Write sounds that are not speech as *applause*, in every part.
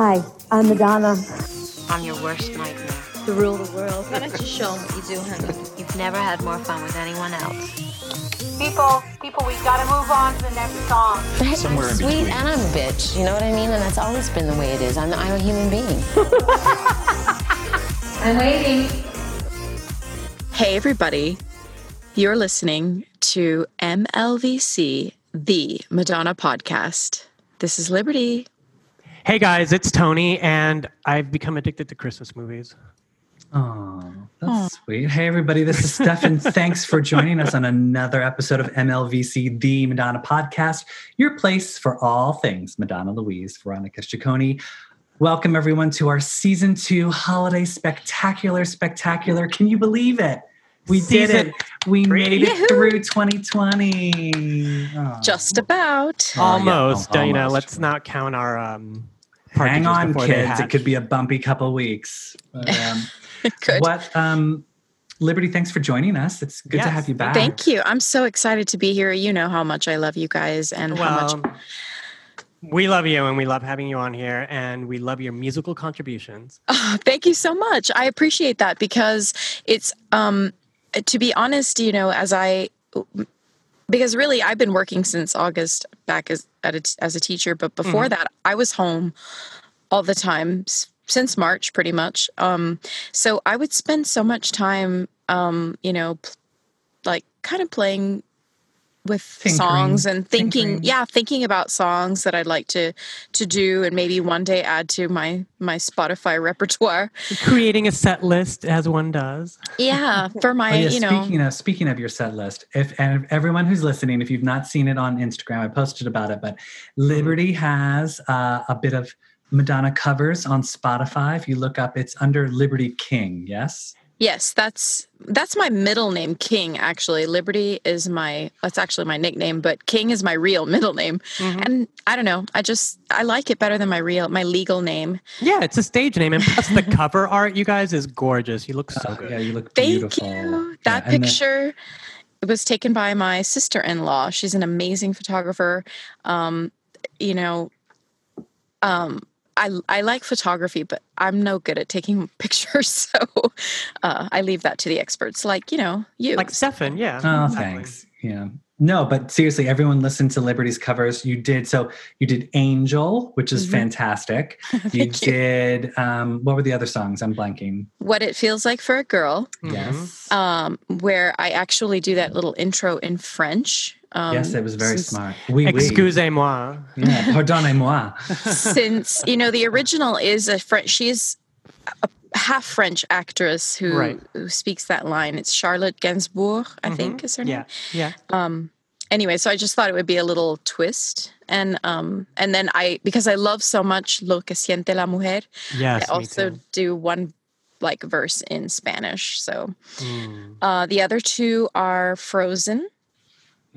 Hi, I'm Madonna. I'm your worst nightmare. To rule the world. Why don't you show them what you do, honey? You've never had more fun with anyone else. People, people, we gotta move on to the next song. I'm sweet and I'm a bitch. You know what I mean? And that's always been the way it is. I'm, I'm a human being. *laughs* I'm waiting. Hey, everybody. You're listening to MLVC, the Madonna podcast. This is Liberty. Hey guys, it's Tony, and I've become addicted to Christmas movies. Oh, that's sweet. Hey, everybody, this is Stefan. *laughs* Thanks for joining us on another episode of MLVC, the Madonna podcast, your place for all things Madonna Louise, Veronica Ciccone. Welcome, everyone, to our season two holiday spectacular, spectacular. Can you believe it? We did it. We made it through 2020. Oh. Just about. Oh, yeah, almost, al- uh, you know. Let's not count our um. Hang on, kids. It could be a bumpy couple weeks. But, *laughs* um, What, um, Liberty, thanks for joining us. It's good to have you back. Thank you. I'm so excited to be here. You know how much I love you guys and how Well, much. we love you, and we love having you on here, and we love your musical contributions. *laughs* Oh, thank you so much. I appreciate that because it's, um, to be honest, you know, as I, because really I've been working since August back as, at a, as a teacher, but before that I was home all the time since March, pretty much. Um, so I would spend so much time, um, you know, pl- like kind of playing with songs and thinking, tinkering. yeah, thinking about songs that I'd like to to do, and maybe one day add to my my Spotify *laughs* repertoire. Creating a set list as one does. Yeah, for my, Oh, yeah, you know, speaking of speaking of your set list, if and everyone who's listening, if you've not seen it on Instagram, I posted about it. But Liberty has uh, a bit of Madonna covers on Spotify. If you look up, it's under Liberty King. Yes. Yes, that's that's my middle name, King. Actually, Liberty is my that's actually my nickname, but King is my real *laughs* middle name. And I don't know, I just I like it better than my real my legal name. Yeah, it's a stage name, and plus the cover art, you guys, is gorgeous. You look so Uh, good. yeah, you look Thank beautiful. you. That and the- picture it was taken by my sister-in-law. She's an amazing photographer. Um, you know, um, I I like photography, but I'm no good at taking *laughs* pictures. So uh, I leave that to the experts, like you know you. Like Stefan, yeah. Oh, exactly. thanks. Yeah. No, but seriously, everyone listened to Liberty's covers. You did so. You did Angel, which is Mhm. fantastic. *laughs* you Thank you. did. Um, what were the other songs? I'm blanking. what it feels like for a girl. Yes. um, where I actually do that little intro in French. Um, yes, it was very since- smart. Oui, oui. Excusez-moi. Yeah, pardonnez-moi. *laughs* since you know the original is a French. She's a half French actress who Right. who speaks that line. It's Charlotte Gainsbourg, I think, is her name. Yeah, yeah. Um, anyway, so I just thought it would be a little twist, and um, and then I because I love so much Lo que siente la mujer, Yes, I also do one like verse in Spanish. So Mm. uh, the other two are Frozen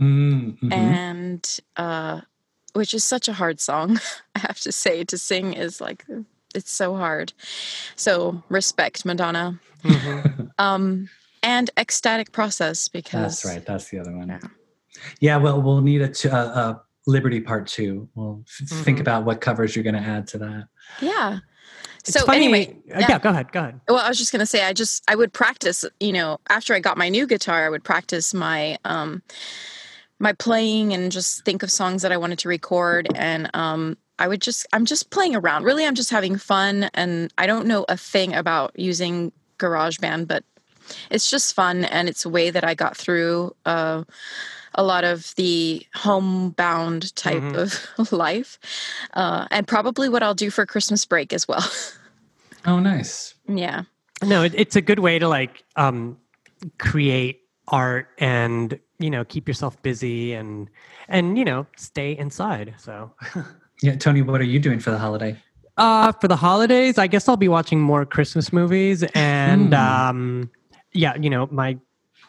Mm, mhm. and uh, which is such a hard song. *laughs* I have to say to sing is like it's so hard. So respect Madonna. Mhm. *laughs* Um, and ecstatic process because That's right. That's the other one. Yeah. Yeah. well, we'll need a, t- a, a Liberty part two. We'll f- think Mhm. about what covers you're going to add to that. Yeah. It's so funny. anyway, uh, yeah. yeah, go ahead. Go ahead. Well, I was just gonna say, I just I would practice. You know, after I got my new guitar, I would practice my um my playing and just think of songs that I wanted to record, and um I would just I'm just playing around. Really, I'm just having fun, and I don't know a thing about using GarageBand, but it's just fun, and it's a way that I got through. Uh, a lot of the homebound type Mhm. of *laughs* life, uh, and probably what I'll do for Christmas break as well. Oh, nice. *laughs* yeah. No, it, it's a good way to like um, create art and you know keep yourself busy and and you know stay inside. So *laughs* Yeah, Tony, what are you doing for the holiday? uh, for the holidays, I guess I'll be watching more Christmas movies and Hmm. um, yeah, you know my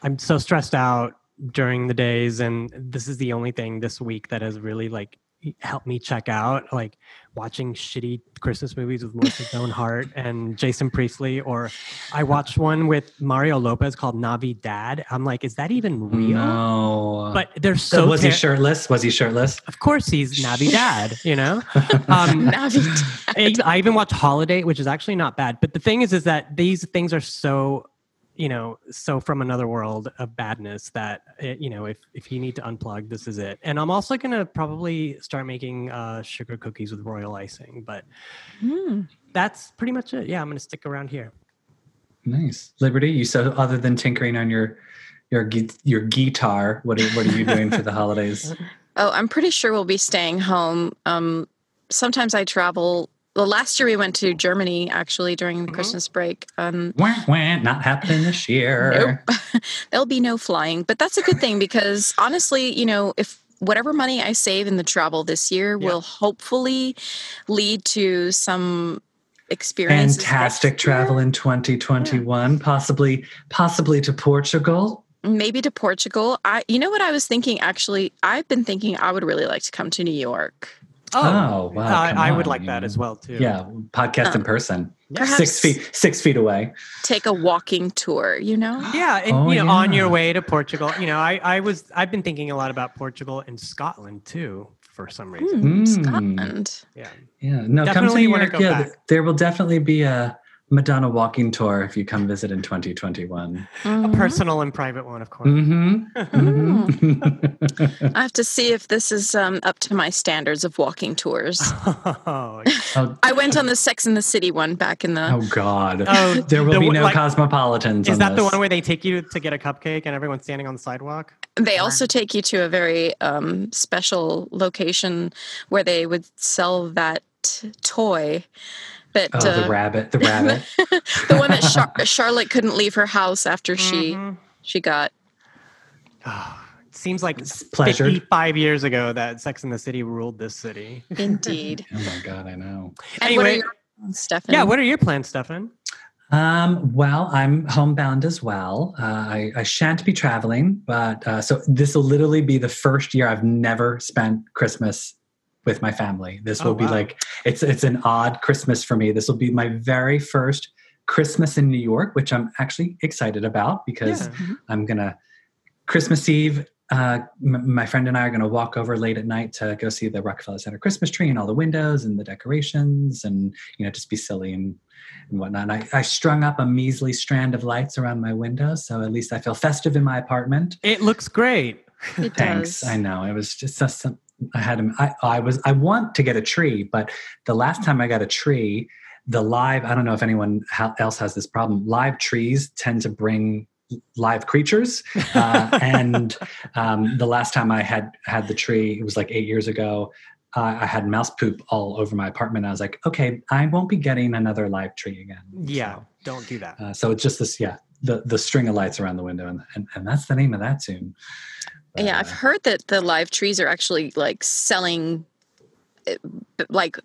I'm so stressed out during the days and this is the only thing this week that has really like helped me check out, like watching shitty Christmas movies with Melissa *laughs* Joan Hart and Jason Priestley, or I watched one with Mario Lopez called Navi Dad. I'm like, is that even real? No. But they're so so. was he shirtless? Was he shirtless? Of course, he's Navi *laughs* Dad. You know. *laughs* Um, I I even watched Holiday, which is actually not bad. But the thing is, is that these things are so, you know, so from another world of badness that it, you know, if if you need to unplug, this is it. And I'm also gonna probably start making uh, sugar cookies with royal icing. But Mm. that's pretty much it. Yeah, I'm gonna stick around here. Nice. Liberty, you so other than tinkering on your your your guitar, what are, what are you doing for the holidays? *laughs* Oh, I'm pretty sure we'll be staying home. Um, sometimes I travel. Well, last year we went to Germany actually during the Christmas break. Um, wah, wah, not happening this year. Nope. *laughs* There'll be no flying, but that's a good thing because honestly, you know, if whatever money I save in the travel this year Yeah. will hopefully lead to some experiences. next Fantastic travel year. in 2021, possibly possibly to Portugal. maybe to Portugal. I, you know what I was thinking? Actually, I've been thinking I would really like to come to New York. Oh, wow, I, I would like that as well too. Yeah, podcast in Um, person. perhaps- Six feet six feet away. Take a walking tour. You know. *gasps* Yeah, and Oh, you know, on your way to Portugal, you know, I, I was I've been thinking a lot about Portugal and Scotland too for some reason. Mm. Scotland. Yeah. Yeah, no, come to Definitely New York. Yeah, back. there will definitely be a Madonna walking tour if you come visit in 2021. A Mhm. personal and private one, of course. Mm-hmm. mm-hmm. *laughs* I have to see if this is um, up to my standards of walking tours. *laughs* oh, oh, I went on the Sex in the City one back in the. oh, God. Oh, there will the be no like- cosmopolitans. is on that the one where they take you to get a cupcake and everyone's standing on the sidewalk? They also take you to a very um, special location where they would sell that toy. That Oh, the uh, rabbit. The rabbit. *laughs* the one that Char- *laughs* Charlotte couldn't leave her house after she Mhm. she got. It seems like pleasured. 55 years ago that Sex in the City ruled this city. Indeed. *laughs* oh, my God, I know. And what are Anyway, your plans, Stefan? yeah, what are your plans, Stefan? Um, well, I'm homebound as well. Uh, I, I shan't be traveling, but uh, so this will literally be the first year I've never spent Christmas with my family. This Oh, will be wow. like it's it's an odd Christmas for me. This will be my very first Christmas in New York, which I'm actually excited about because Yeah. I'm gonna Christmas Eve. Uh, m- my friend and I are going to walk over late at night to go see the Rockefeller Center Christmas tree and all the windows and the decorations, and you know, just be silly and, and whatnot. And I, I strung up a measly strand of lights around my window, so at least I feel festive in my apartment. It looks great. It Thanks. does. I know it was just just some, I had I was I want to get a tree, but the last time I got a tree, the live I don't know if anyone else has this problem. Live trees tend to bring live creatures, *laughs* uh, and um, the last time I had had the tree, it was like eight years ago. Uh, I had mouse poop all over my apartment. I was like, okay, I won't be getting another live tree again. Yeah, So, don't do that. uh, so it's just this, yeah, the the string of lights around the window, and and, and that's the name of that tune. Yeah, I've Uh, heard that the live trees are actually like selling b- like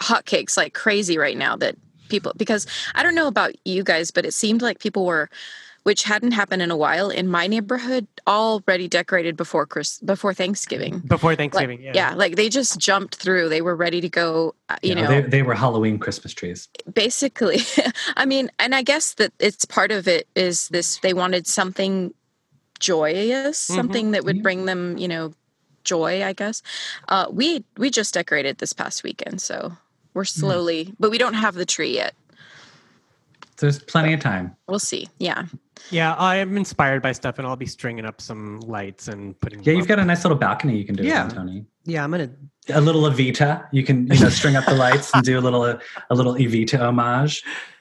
hotcakes like crazy right now that people because I don't know about you guys, but it seemed like people were which hadn't happened in a while in my neighborhood already decorated before Chris before Thanksgiving. Before Like, Thanksgiving, yeah. yeah. like they just jumped through. They were ready to go, uh, you know, know, they, they were Halloween Christmas trees. basically *laughs* i mean and i guess that it's part of it is this they wanted something joyous Mhm. something that would bring them you know joy i guess uh we we just decorated this past weekend so we're slowly but we don't have the tree yet There's plenty of time. we'll see yeah Yeah, I'm inspired by stuff, and I'll be stringing up some lights and putting. Yeah, you've up. got a nice little balcony you can do it Yeah. on, Tony. Yeah, I'm gonna. A little Evita. You can you know string up the lights and do a little a, little Evita homage. *laughs*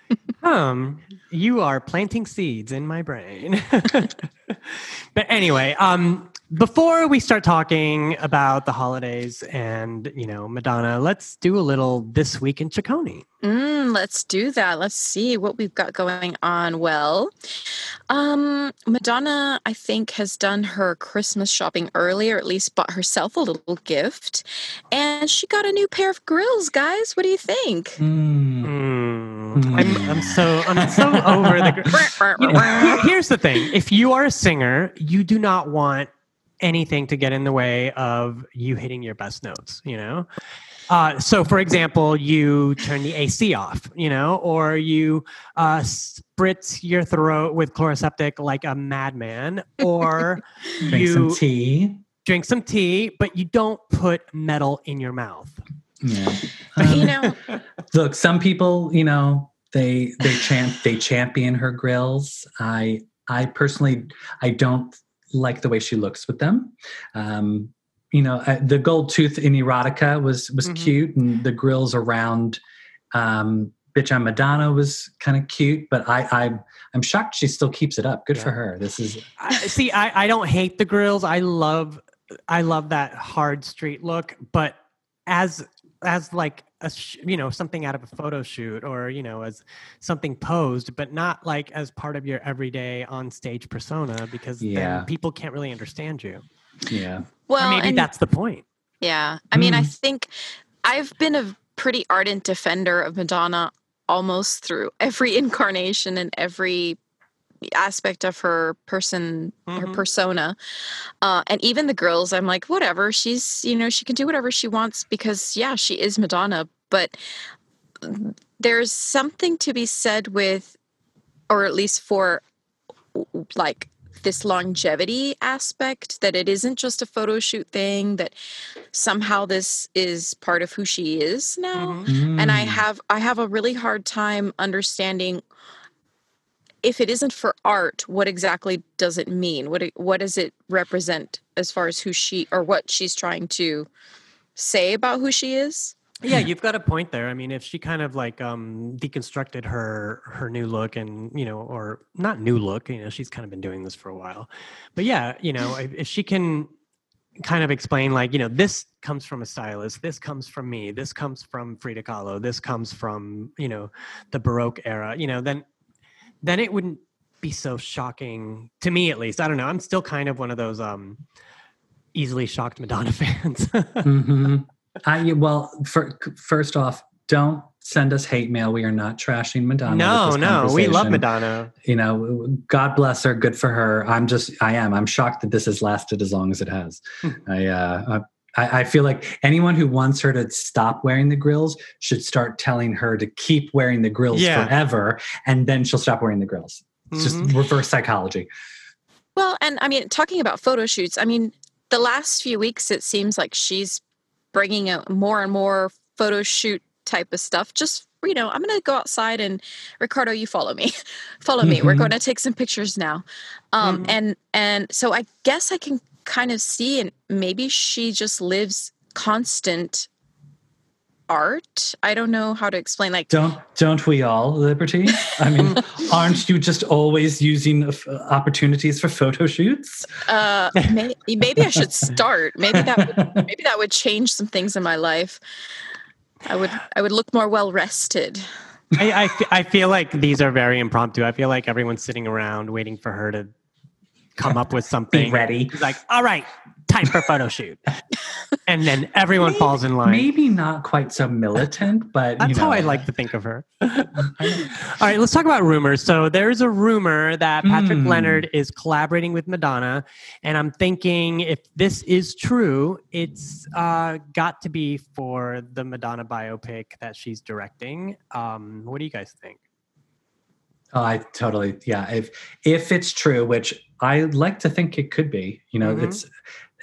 Um, you are planting seeds in my brain. *laughs* but anyway, um, before we start talking about the holidays and you know Madonna, let's do a little this week in Ciccone. Mm, let's do that. Let's see what we've got going on. Well, um, Madonna, I think, has done her Christmas shopping early, or at least bought herself a little gift. And she got a new pair of grills, guys. What do you think? Mm. Mm, I'm, I'm so I'm so over the. gr- *laughs* You know, here's the thing: if you are a singer, you do not want anything to get in the way of you hitting your best notes, you know? Uh, so, for example, you turn the AC off, you know, or you uh, spritz your throat with Chloraseptic like a madman, *laughs* or Drink you some tea. drink some tea, but you don't put metal in your mouth. Yeah. *laughs* you know, *laughs* Look, some people, you know, they they champ they champion her grills. I I personally I don't like the way she looks with them. Um, you know, uh, the gold tooth in erotica was was Mhm. cute, and the grills around um, Bitch I'm Madonna was kind of cute. But I I I'm shocked she still keeps it up. Good for her. This is I, see, I, I don't hate the grills. I love I love that hard street look, but as as like a sh- you know something out of a photo shoot or you know as something posed, but not like as part of your everyday on stage persona because Yeah. then people can't really understand you. yeah. well, or maybe and- that's the point. Yeah. I mean, I Mm. think I've been a pretty ardent defender of Madonna almost through every *laughs* incarnation and every aspect of her person her Mhm. persona uh, and even the girls i'm like whatever she's you know she can do whatever she wants because yeah she is madonna but there's something to be said with or at least for like this longevity aspect that it isn't just a photo shoot thing that somehow this is part of who she is now Mhm. and i Mm. have i have a really hard time understanding if it isn't for art what exactly does it mean what what does it represent as far as who she or what she's trying to say about who she is Yeah, you've got a point there. I mean, if she kind of like um deconstructed her her new look and, you know, or not new look, you know, she's kind of been doing this for a while. But yeah, you know, if, if she can kind of explain like, you know, this comes from a stylist, this comes from me, this comes from Frida Kahlo, this comes from, you know, the Baroque era, you know, then then it wouldn't be so shocking to me at least. I don't know. I'm still kind of one of those um easily shocked Madonna *laughs* fans. hmm I well, for, first off, don't send us hate mail. We are not trashing Madonna. no, no, we love. Madonna. You know, God bless her. Good for her. I'm just, I am. I'm shocked that this has lasted as long as it has. I, uh, I, I feel like anyone who wants her to stop wearing the grills should start telling her to keep wearing the grills Yeah. forever, and then she'll stop wearing the grills. It's Mhm. just reverse psychology. Well, and I mean, talking about photo shoots, I mean, the last few weeks, it seems like she's bringing out more and more photo shoot type of stuff. Just, you know, I'm going to go outside and Ricardo, you follow me. *laughs* follow me. We're Mhm. going to take some pictures now. Um, Mhm. And, and so I guess I can kind of see, and maybe she just lives constant art. I don't know how to explain. Like, Don't don't we all, Liberty? I mean, *laughs* aren't you just always using uh, opportunities for photo shoots? uh, may, maybe I should start. Maybe that would *laughs* maybe that would change some things in my life. I would I would look more well rested. I, I, I feel like these are very impromptu. I feel like everyone's sitting around waiting for her to come up with something. Be ready. She's like, all right, time for photo shoot. *laughs* and then everyone Maybe- falls in line. Maybe not quite so militant, but That's you know, how I like to think of her. *laughs* All right, let's talk about rumors. So there's a rumor that Patrick Hmm. Leonard is collaborating with Madonna, and I'm thinking if this is true, it's uh, got to be for the Madonna biopic that she's directing. Um, what do you guys think? Oh, I totally yeah. If if it's true, which I like to think it could be, you know, Mhm. it's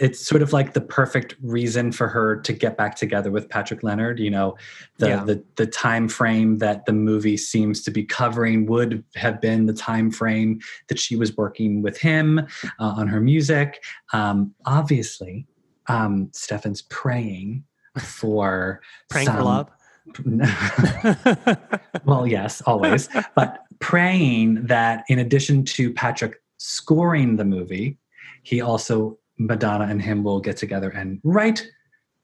it's sort of like the perfect reason for her to get back together with Patrick Leonard. You know, the Yeah. the the time frame that the movie seems to be covering would have been the time frame that she was working with him uh, on her music. Um, obviously, um, Stefan's praying for Praying for some- love. *laughs* well, yes, always. but praying that in addition to Patrick scoring the movie, he also, Madonna and him will get together and write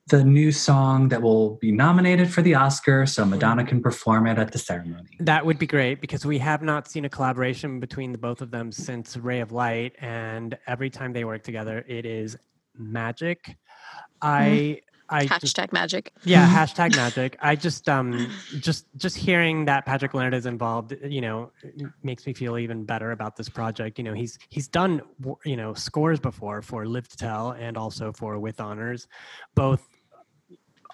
the new song that will be nominated for the Oscar so hmm. Madonna can perform it at the ceremony. That would be great because we have not seen a collaboration between the both of them since Ray of Light, and every time they work together, it is magic. I hmm. I just, Hashtag magic. yeah, *laughs* hashtag magic. I just um just just hearing that Patrick Leonard is involved, you know, makes me feel even better about this project. You know, he's he's done you know scores before for Live to Tell and also for With Honors, both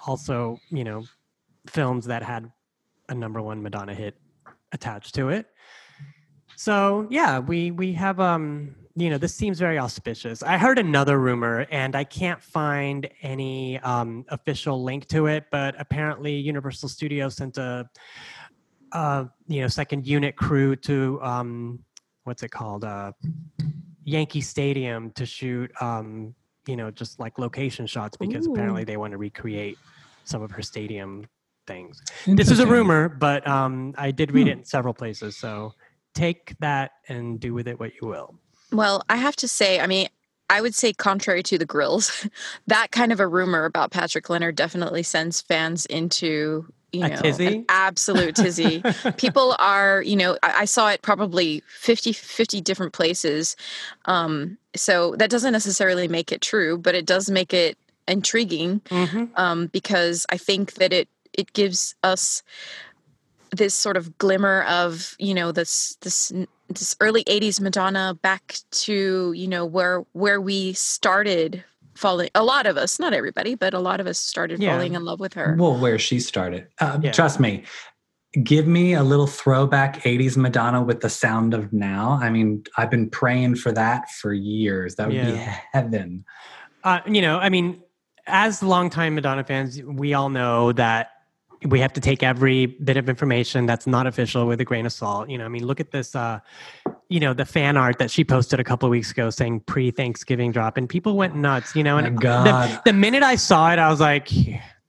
also you know films that had a number one Madonna hit attached to it. So yeah, we we have um you know this seems very auspicious. I heard another rumor and I can't find any um official link to it, but apparently Universal Studios sent a uh you know second unit crew to um what's it called uh Yankee Stadium to shoot um you know just like location shots because apparently they want to recreate some of her stadium things. This is a rumor, but um, I did read it in several places. So take that and do with it what you will. Well, I have to say, I mean, I would say, contrary to the grills, *laughs* that kind of a rumor about Patrick Leonard definitely sends fans into you know an absolute tizzy. *laughs* People are, you know, I, I saw it probably 50, 50 different places. Um, so that doesn't necessarily make it true, but it does make it intriguing um, because I think that it it gives us this sort of glimmer of you know this this this early 80s madonna back to you know where where we started falling a lot of us not everybody but a lot of us started Yeah. falling in love with her Well, where she started. Uh, Yeah. Trust me. Give me a little throwback 80s Madonna with the sound of now. I mean, I've been praying for that for years. That would be heaven. Uh, you know, I mean, as longtime Madonna fans, we all know that we have to take every bit of information that's not official with a grain of salt. You know, I mean, look at this. Uh, you know, the fan art that she posted a couple of weeks ago saying pre-Thanksgiving drop, and people went nuts. You know, and. The, the minute I saw it, I was like,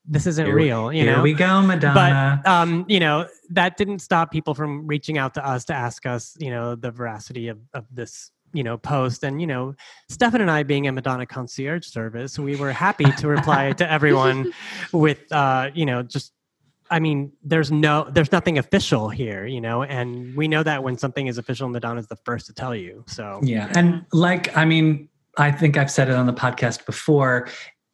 "This isn't Here- real." You Here know, we go, Madonna. but um, you know that didn't stop people from reaching out to us to ask us, you know, the veracity of, of this, you know, post. And you know, Stefan and I, being a Madonna concierge service, we were happy to reply to everyone *laughs* with, uh, you know, just. I mean, there's no, there's nothing official here, you know, and we know that when something is official, Madonna's the first to tell you. So Yeah. And like, I mean, I think I've said it on the podcast before,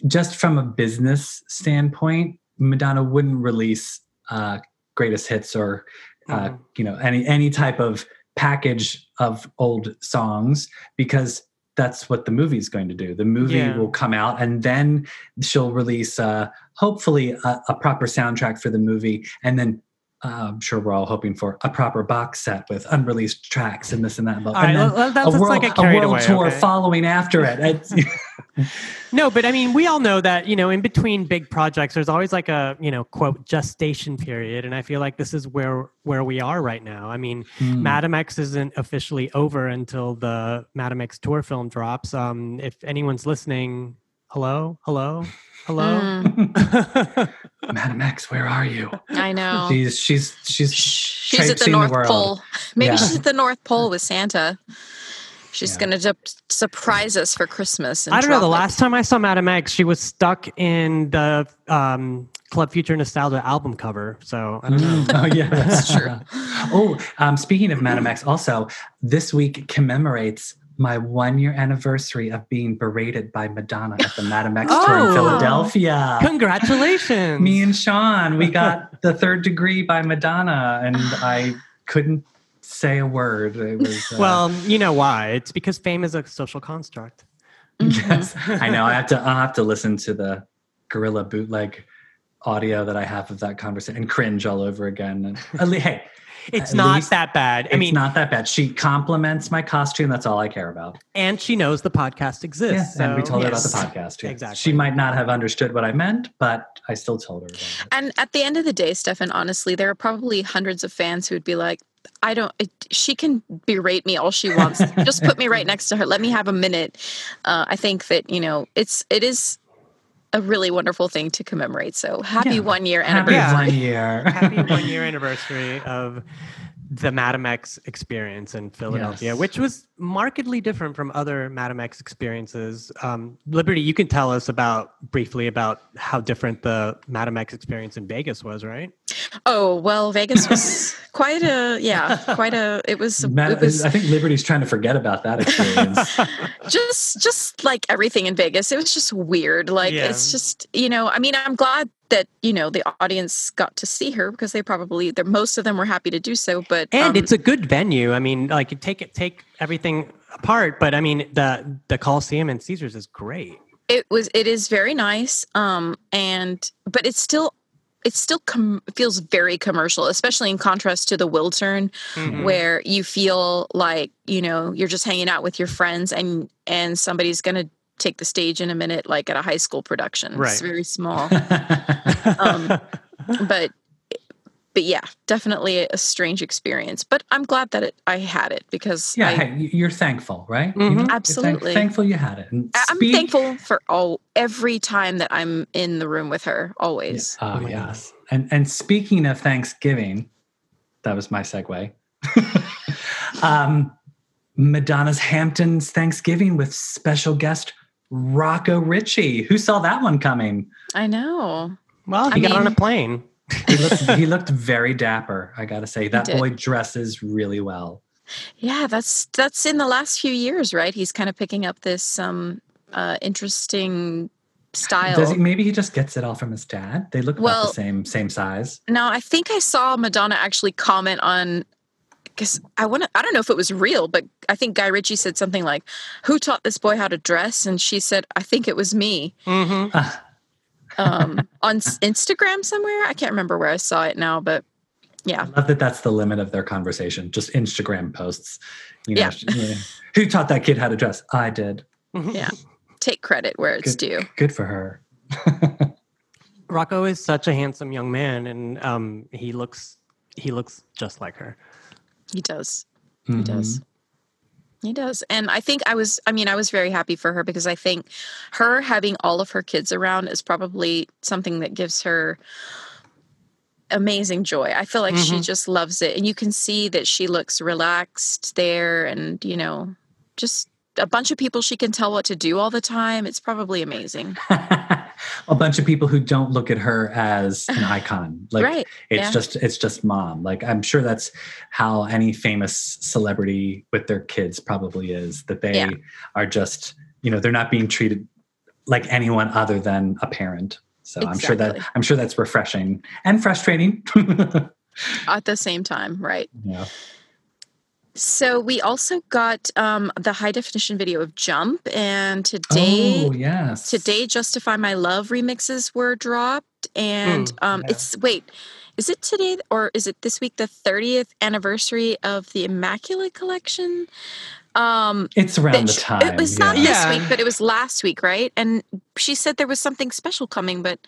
just from a business standpoint, Madonna wouldn't release uh, greatest hits or, uh, Mhm. you know, any, any type of package of old songs because that's what the movie's going to do. The movie Yeah. will come out and then she'll release, uh, hopefully, a, a proper soundtrack for the movie. And then uh, I'm sure we're all hoping for a proper box set with unreleased tracks and this and that. But All right, and then let- a world, not get a world away, tour okay? following after it. *laughs* *laughs* No, but I mean, we all know that, you know, in between big projects, there's always like a, you know, quote, gestation period. And I feel like this is where where we are right now. I mean, Hmm. Madame X isn't officially over until the Madame X tour film drops. Um, if anyone's listening, hello, hello, hello. Mm, *laughs* Madame X, where are you? i know She's she's she's she's at the north world. pole maybe Yeah. she's at the north pole with santa she's Yeah. gonna ju- surprise us for christmas and I don't know. The last time I saw Madame X, she was stuck in the um, Club Future Nostalgia album cover. So I don't know. Mm. *laughs* Oh yeah, that's true. *laughs* oh, um, speaking of Madame X, also this week commemorates my one year anniversary of being berated by Madonna at the Madame X tour Oh. in Philadelphia. Congratulations. Me and Sean, we got *laughs* the third degree by Madonna, and I couldn't say a word. It was uh, well, you know why? It's because fame is a social construct. Yes, I know. I have to. I'll have to listen to the guerrilla bootleg audio that I have of that conversation and cringe all over again. And hey, It's At not least that bad. I it's mean, not that bad. She compliments my costume. That's all I care about. and she knows the podcast exists. and we so- told her about the podcast. yes. Exactly. She might not have understood what I meant, but I still told her. About it. And at the end of the day, Stefan, honestly, there are probably hundreds of fans who would be like, I don't, it, she can berate me all she wants. *laughs* Just put me right next to her. Let me have a minute. Uh, I think that, you know, it's, it is a really wonderful thing to commemorate. So happy Yeah. one year Happy anniversary. one year. Happy one *laughs* year anniversary of the Madame X experience in Philadelphia, Yes. which was markedly different from other Madame X experiences. Um, Liberty, you can tell us about briefly about how different the Madame X experience in Vegas was, right? Oh well, Vegas was *laughs* quite a yeah, quite a. It was. Matt, *laughs* it was I think Liberty's trying to forget about that experience. *laughs* just just like everything in Vegas. It was just weird. Like Yeah. it's just you know. I mean, I'm glad that you know the audience got to see her because they probably most of them were happy to do so. But and um, it's a good venue. I mean, like take it, take everything apart, but I mean, the the Colosseum and Caesars is great. it was it is very nice um and but it's still it still com- feels very commercial especially in contrast to the wiltern Mhm. where you feel like you know you're just hanging out with your friends and and somebody's gonna take the stage in a minute like at a high school production it's Right. very small *laughs* um, but but yeah definitely a strange experience but i'm glad that it, i had it because yeah, I, hey, you're thankful, right? Mhm. You know? You're thank- Absolutely. thankful you had it. And I- I'm speak- thankful for all every time that I'm in the room with her. Yeah. Always. Oh, Oh my yes. And and speaking of Thanksgiving, that was my segue. *laughs* um, Madonna's Hamptons Thanksgiving with special guest Rocco Ritchie. Who saw that one coming? I know. Well, he I got on a plane. He looked, he looked very dapper. I gotta say that boy dresses really well. Yeah, that's that's in the last few years, right? He's kind of picking up this um uh interesting style. Does he? Maybe he just gets it all from his dad. They look about Well- the same same size. Now, I think I saw Madonna actually comment on because I want to. I don't know if it was real, but I think Guy Ritchie said something like, "Who taught this boy how to dress?" And she said, "I think it was me." Mm-hmm. *laughs* Um, on Instagram somewhere. I can't remember where I saw it now, but yeah, I love that that's the limit of their conversation. Just Instagram posts. You know, Yeah. yeah. who taught that kid how to dress? I did. yeah. Take credit where it's Good. due. Good for her. *laughs* Rocco is such a handsome young man, and um, he looks he looks just like her. He does. Mhm. He does. He does. And I think I was, I mean, I was very happy for her because I think her having all of her kids around is probably something that gives her amazing joy. I feel like she Mhm. just loves it. And you can see that she looks relaxed there and, you know, just a bunch of people she can tell what to do all the time. It's probably amazing. *laughs* a bunch of people who don't look at her as an *sighs* icon. Like right. it's yeah. just it's just mom. Like I'm sure that's how any famous celebrity with their kids probably is. That they Yeah. are just you know they're not being treated like anyone other than a parent. So I'm sure that I'm sure that's refreshing and frustrating. *laughs* At the same time, right. yeah. So we also got um, the high definition video of Jump, and today Oh yes. today justify my love remixes were dropped and um yeah. it's wait is it today or is it this week the 30th anniversary of the immaculate collection um it's around that the time. it was not yeah. Yeah. this week but it was last week right and she said there was something special coming but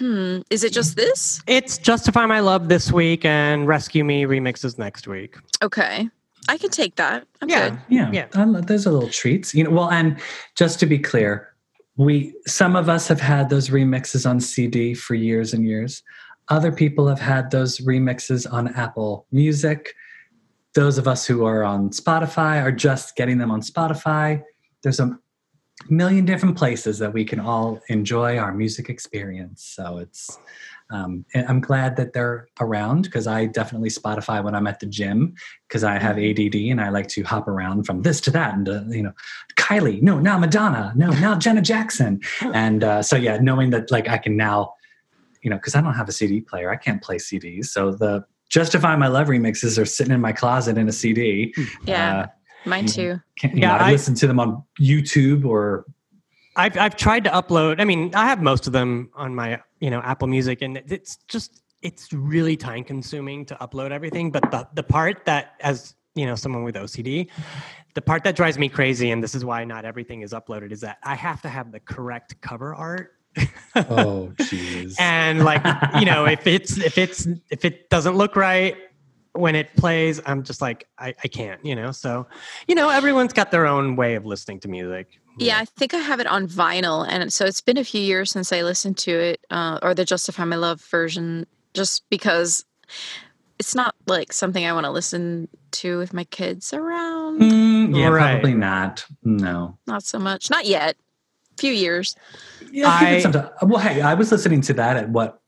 hmm is it just this It's Justify My Love this week and Rescue Me remixes next week. okay i can take that i'm Yeah. good Yeah, Yeah. I love- those are little treats. You know, well, and just to be clear, we some of us have had those remixes on CD for years and years. Other people have had those remixes on Apple Music. Those of us who are on Spotify are just getting them on Spotify. There's a million different places that we can all enjoy our music experience. So it's um, and I'm glad that they're around because I definitely Spotify when I'm at the gym because I have ADD and I like to hop around from this to that and uh, you know Kylie, no, now Madonna, no, now Janet Jackson, and uh, so yeah, knowing that like I can now, you know, because I don't have a CD player, I can't play CDs, so the Justify My Love remixes are sitting in my closet in a CD. yeah Uh, mine too can't, you Yeah, know, I, I- listen to them on YouTube or I've I've tried to upload. I mean, I have most of them on my you know Apple Music, and it's just it's really time consuming to upload everything. But the the part that as you know someone with OCD, the part that drives me crazy, and this is why not everything is uploaded, is that I have to have the correct cover art. oh *laughs* jeez. and like you know if it's if it's if it doesn't look right when it plays i'm just like I, I can't you know so you know everyone's got their own way of listening to music Yeah, I think I have it on vinyl, and so it's been a few years since I listened to it, uh, or the "Justify My Love" version, just because it's not like something I want to listen to with my kids around. Mm, yeah, Right. probably not. No. Not so much, not yet. Few years. Yeah, I, think I- it's sometime- well, hey, I was listening to that at what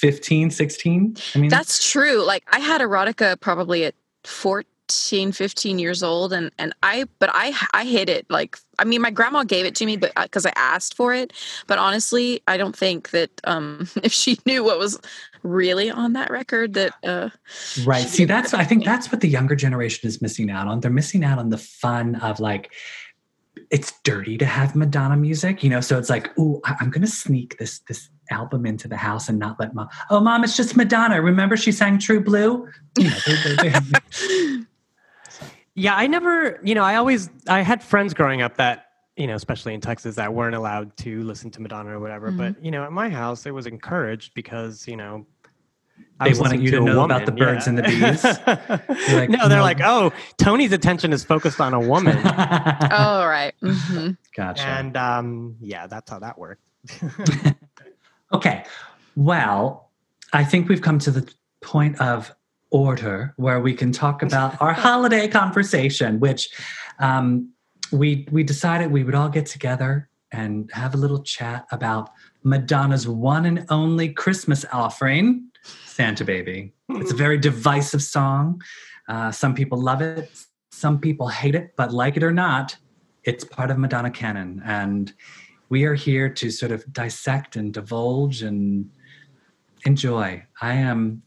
15, 16. I mean, That's true. Like I had erotica probably at 14, 15 years old and and I but I I hid it. Like I mean my grandma gave it to me but cuz I asked for it. But honestly, I don't think that um *laughs* if she knew what was really on that record that uh right. See, that's, I think that's what the younger generation is missing out on. They're missing out on the fun of like, it's dirty to have Madonna music, you know? So it's like, ooh, I- I'm going to sneak this, this album into the house and not let mom, oh, mom, it's just Madonna. Remember she sang True Blue? You know, they, they, they *laughs* Yeah, I never, you know, I always, I had friends growing up that, you know, especially in Texas, that weren't allowed to listen to Madonna or whatever. Mm-hmm. But, you know, at my house, it was encouraged because, you know, They was wanted you to a know about the birds and the bees? *laughs* Like, no, they're no. like, oh, Tony's attention is focused on a woman. *laughs* Oh right. hmm gotcha. and um, yeah, that's how that worked. Okay. Well, I think we've come to the point of order where we can talk about our *laughs* holiday conversation, which um, we we decided we would all get together and have a little chat about Madonna's one and only Christmas offering, Santa Baby. It's a very divisive song. Uh, some people love it, some people hate it, but like it or not, it's part of Madonna canon. And we are here to sort of dissect and divulge and enjoy. I am.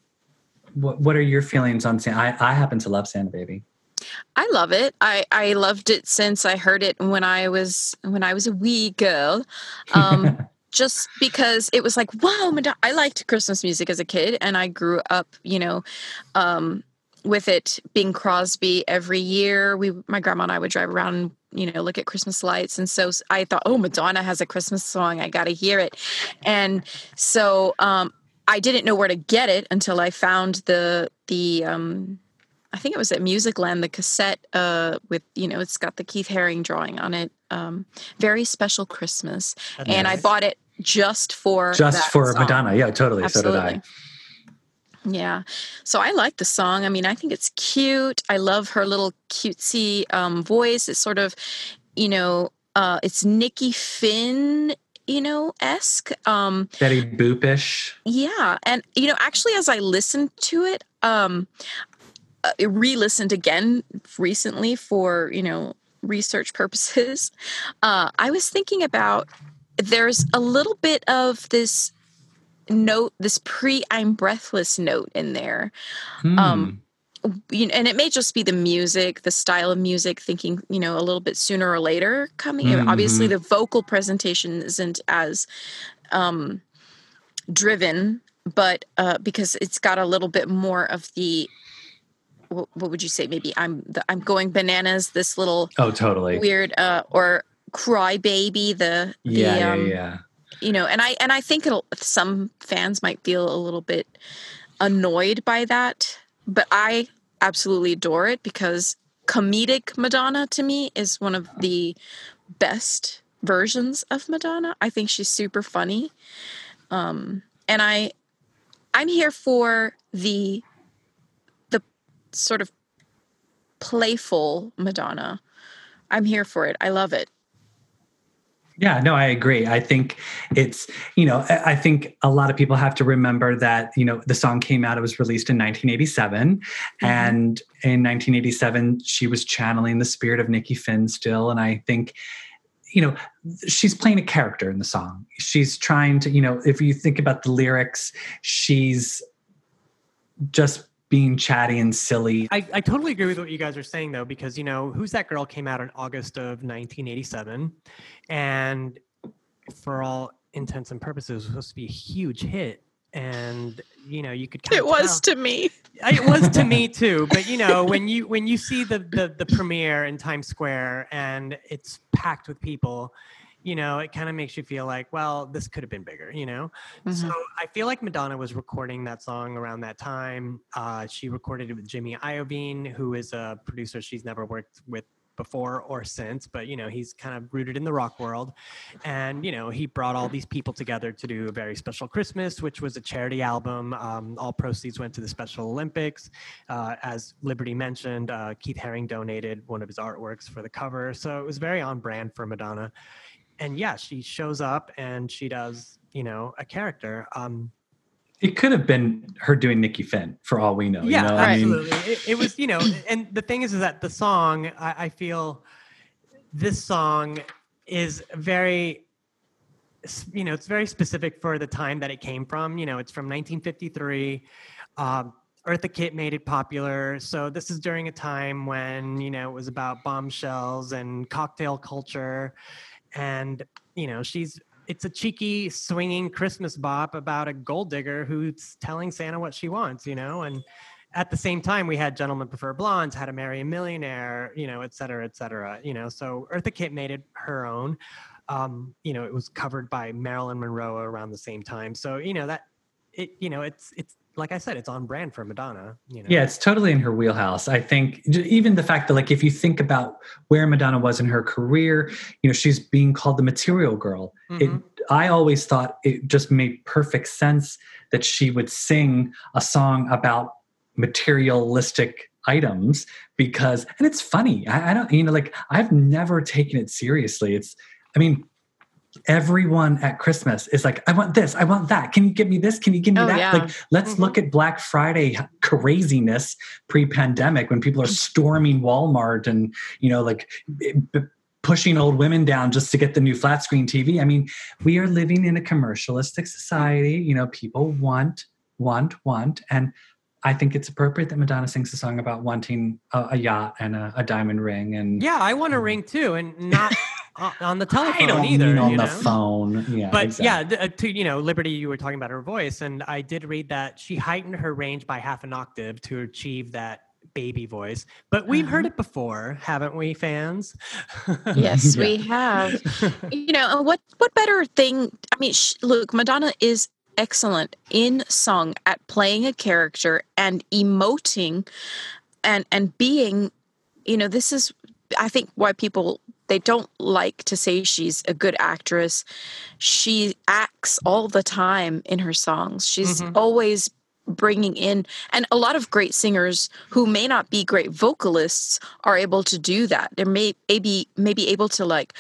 What, what are your feelings on Santa? I, I happen to love Santa Baby. I love it. I I loved it since I heard it when I was when I was a wee girl. Um *laughs* just because it was like, wow, Madonna. I liked Christmas music as a kid and I grew up, you know, um with it being Crosby every year. We my grandma and I would drive around and you know look at Christmas lights and so i thought, "Oh, Madonna has a Christmas song. I got to hear it." And so um I didn't know where to get it until I found the the um I think it was at Musicland, the cassette uh, with, you know, it's got the Keith Haring drawing on it. Um, very special Christmas. And I bought it just for Just for song. Madonna. Yeah, totally. So did I. Yeah. So I like the song. I mean, I think it's cute. I love her little cutesy um, voice. It's sort of, you know, uh, it's Nikki Finn, you know, esque. Um, Betty Boopish. yeah, and you know, actually, as I listened to it, um, uh, re-listened again recently for you know research purposes. *laughs* Uh, I was thinking about there's a little bit of this note, this pre-"I'm breathless" note in there. Hmm. Um, you know, and it may just be the music, the style of music, thinking, you know, a little bit sooner or later coming. Obviously, Mhm. the vocal presentation isn't as um, driven, but uh, because it's got a little bit more of the what, what would you say? Maybe I'm the, I'm going bananas. This little oh, totally. weird uh, or cry baby. The the yeah, yeah, um, yeah. You know and i and i think some fans might feel a little bit annoyed by that but i absolutely adore it because comedic madonna to me is one of the best versions of madonna. I think she's super funny. Um and i i'm here for the the sort of playful madonna. I'm here for it. I love it Yeah, no, I agree. I think it's, you know, I think a lot of people have to remember that, you know, the song came out, it was released in 1987. Mm-hmm. And in 1987, she was channeling the spirit of Nikki Finn still. And I think, you know, she's playing a character in the song. She's trying to, you know, if you think about the lyrics, she's just being chatty and silly. I, I totally agree with what you guys are saying though, because you know, Who's That Girl came out in August of 1987, and for all intents and purposes, it was supposed to be a huge hit. And you know, you could kind it of was tell- to me it was to me *laughs* too. But you know, when you when you see the the, the premiere in Times Square and it's packed with people, you know, it kind of makes you feel like, well, this could have been bigger, you know. So I feel like Madonna was recording that song around that time. Uh, she recorded it with Jimmy Iovine, who is a producer she's never worked with before or since, but you know, he's kind of rooted in the rock world. And you know, he brought all these people together to do a very special Christmas, which was a charity album. Um, all proceeds went to the Special Olympics. Uh, as Liberty mentioned, uh, Keith Haring donated one of his artworks for the cover, so it was very on brand for Madonna and yeah, she shows up and she does, you know, a character. Um, It could have been her doing Nikki Finn for all we know. yeah, you know? I mean, absolutely. it, it was, you know, and the thing is, is that the song, I, I feel this song is very, you know, it's very specific for the time that it came from. You know, it's from 1953. Um, Eartha Kitt made it popular. So this is during a time when, you know, it was about bombshells and cocktail culture. And, you know, she's, it's a cheeky, swinging Christmas bop about a gold digger who's telling Santa what she wants, you know? And at the same time, we had Gentlemen Prefer Blondes, How to Marry a Millionaire, you know, et cetera, et cetera. You know, so Eartha Kitt made it her own. Um, you know, it was covered by Marilyn Monroe around the same time. So, you know, that it, you know, it's it's like I said, it's on brand for Madonna. You know. Yeah, it's totally in her wheelhouse. I think even the fact that, like, if you think about where Madonna was in her career, you know, she's being called the material girl. Mhm. It, I always thought it just made perfect sense that she would sing a song about materialistic items because, and it's funny. I, I don't, you know, like, I've never taken it seriously. It's, I mean, everyone at Christmas is like, I want this, I want that. Can you give me this? Can you give me Oh, that? yeah. Like, let's Mhm. look at Black Friday craziness pre-pandemic when people are storming Walmart and you know, like b- pushing old women down just to get the new flat screen TV. I mean, we are living in a commercialistic society. You know, people want, want, want, and I think it's appropriate that Madonna sings a song about wanting a, a yacht and a, a diamond ring. And Yeah, I want a ring too, and *laughs* not on- on the I telephone don't either. mean on you the know? phone. Yeah, but exactly. yeah, uh, to you know, Liberty, you were talking about her voice, and I did read that she heightened her range by half an octave to achieve that baby voice. But we've heard Uh-huh. it before, haven't we, fans? *laughs* Yes, Yeah. we have. *laughs* you know what what better thing i mean sh- look madonna is excellent in song at playing a character and emoting and and being you know this is i think why people they don't like to say she's a good actress. She acts all the time in her songs. She's Mhm. always bringing in and a lot of great singers who may not be great vocalists are able to do that. They're may, maybe maybe able to like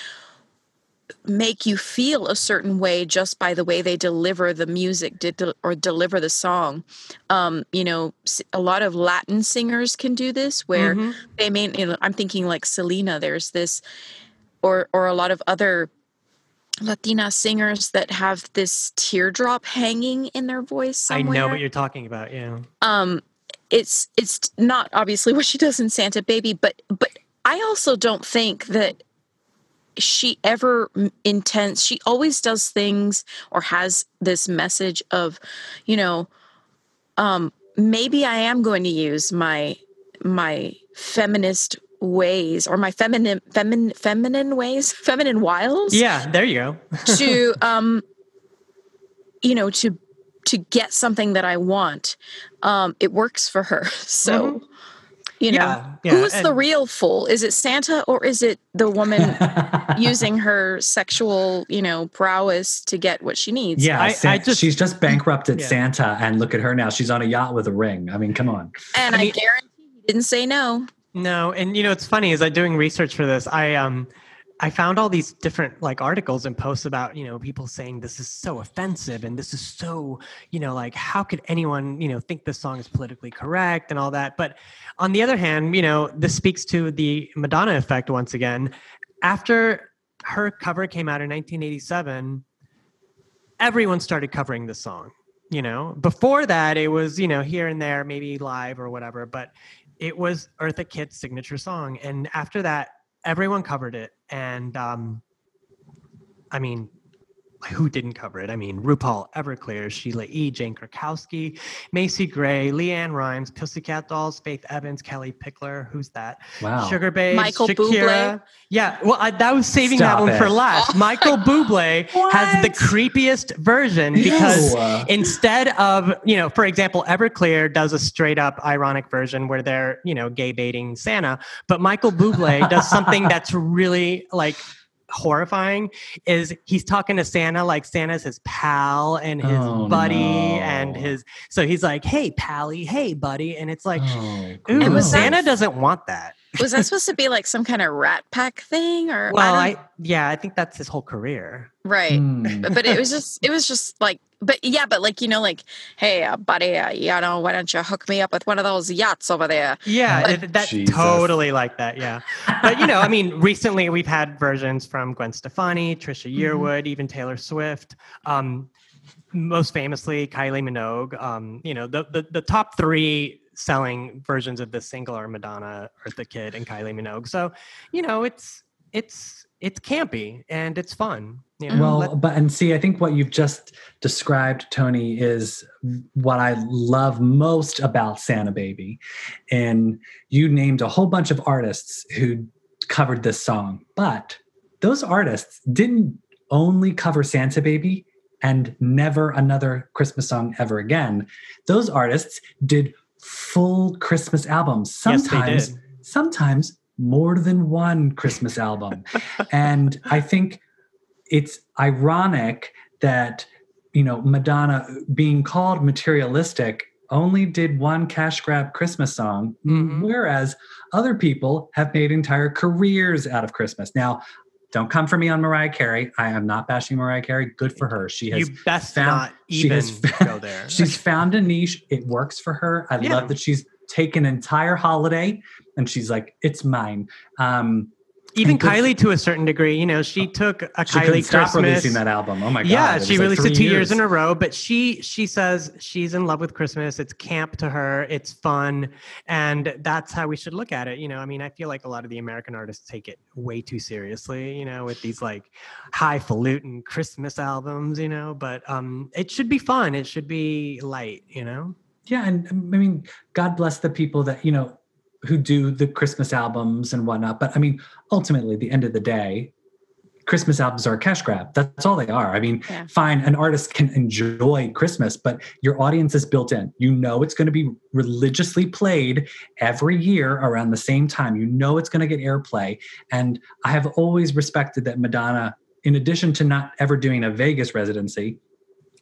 make you feel a certain way just by the way they deliver the music did or deliver the song um you know a lot of latin singers can do this where Mhm. they may you know i'm thinking like selena there's this or or a lot of other latina singers that have this teardrop hanging in their voice I know what you're talking about. Yeah. um it's it's not obviously *laughs* what she does in santa baby but but i also don't think that she ever intends she always does things or has this message of you know um maybe i am going to use my my feminist ways or my feminine feminine feminine ways *laughs* feminine wiles Yeah. There you go. *laughs* to um you know to to get something that i want um it works for her *laughs* so you know Yeah, yeah, who's the real fool is it santa or is it the woman *laughs* using her sexual you know prowess to get what she needs Yeah, I- San- I just- she's just bankrupted Yeah. Santa, and look at her now. She's on a yacht with a ring. I mean, come on. and i, I guarantee he didn't say no No, and you know it's funny as I doing research for this, I um I found all these different like articles and posts about, you know, people saying this is so offensive and this is so, you know, like how could anyone, you know, think this song is politically correct and all that. But on the other hand, you know, this speaks to the Madonna effect once again. After her cover came out in 1987, everyone started covering this song. You know, before that, it was, you know, here and there, maybe live or whatever, but it was Eartha Kitt's signature song. And after that, everyone covered it. And um, I mean, who didn't cover it? I mean, RuPaul, Everclear, Sheila E., Jane Krakowski, Macy Gray, LeAnn Rimes, Pussycat Dolls, Faith Evans, Kellie Pickler. Who's that? Wow. Sugababes, Michael Shakira. Bublé. Yeah, well, I, that was saving Stop that one it. for last. *laughs* Michael Bublé has the creepiest version because Ew. instead of, you know, for example, Everclear does a straight up ironic version where they're, you know, gay baiting Santa, but Michael Bublé does something *laughs* that's really like horrifying is he's talking to Santa like Santa's his pal and his Oh, buddy no. and his so he's like, "Hey, pally, hey, buddy." And it's like, Oh, Ooh, And was Santa doesn't want that. Was that supposed to be like some kind of Rat Pack thing, or Well, I, I, yeah, I think that's his whole career. right? Hmm. But, but it was just it was just like but yeah but like you know like hey uh, buddy uh, you know why don't you hook me up with one of those yachts over there Yeah, Oh, it- that's Jesus. totally like that. Yeah, but you know, I mean, *laughs* recently we've had versions from Gwen Stefani, Trisha Mm-hmm. Yearwood, even Taylor Swift. Um, most famously, Kylie Minogue. Um, you know, the, the the top three selling versions of this single are Madonna, Eartha Kitt, and Kylie Minogue. So, you know, it's it's it's campy and it's fun. You know, Well, but and see, I think what you've just described, Tony, is what I love most about Santa Baby. And you named a whole bunch of artists who covered this song, but those artists didn't only cover Santa Baby and never another Christmas song ever again. Those artists did full Christmas albums. Yes, Sometimes, did. sometimes more than one Christmas album. *laughs* and I think it's ironic that you know Madonna being called materialistic only did one cash grab Christmas song, Mhm. whereas other people have made entire careers out of Christmas. Now, don't come for me on Mariah Carey. I am not bashing Mariah Carey. Good for her. She has you best found- not she even has go there. *laughs* She's found a niche. It works for her. I Yeah. love that she's taken an entire holiday and she's like, it's mine. Um, even Kylie to a certain degree. You know, she took a she Kylie couldn't stop Christmas. releasing that album. Oh my god! yeah, she was like released it two years. in a row. But she she says she's in love with Christmas. It's camp to her. It's fun, and that's how we should look at it. You know, I mean, I feel like a lot of the American artists take it way too seriously. You know, with these like highfalutin Christmas albums. You know, but um, it should be fun. It should be light. You know. Yeah, and I mean, God bless the people that you know who do the Christmas albums and whatnot. But I mean, ultimately, at the end of the day, Christmas albums are a cash grab. That's all they are. I mean, Yeah. fine, an artist can enjoy Christmas, but your audience is built in. You know it's going to be religiously played every year around the same time. You know it's going to get airplay. And I have always respected that Madonna, in addition to not ever doing a Vegas residency,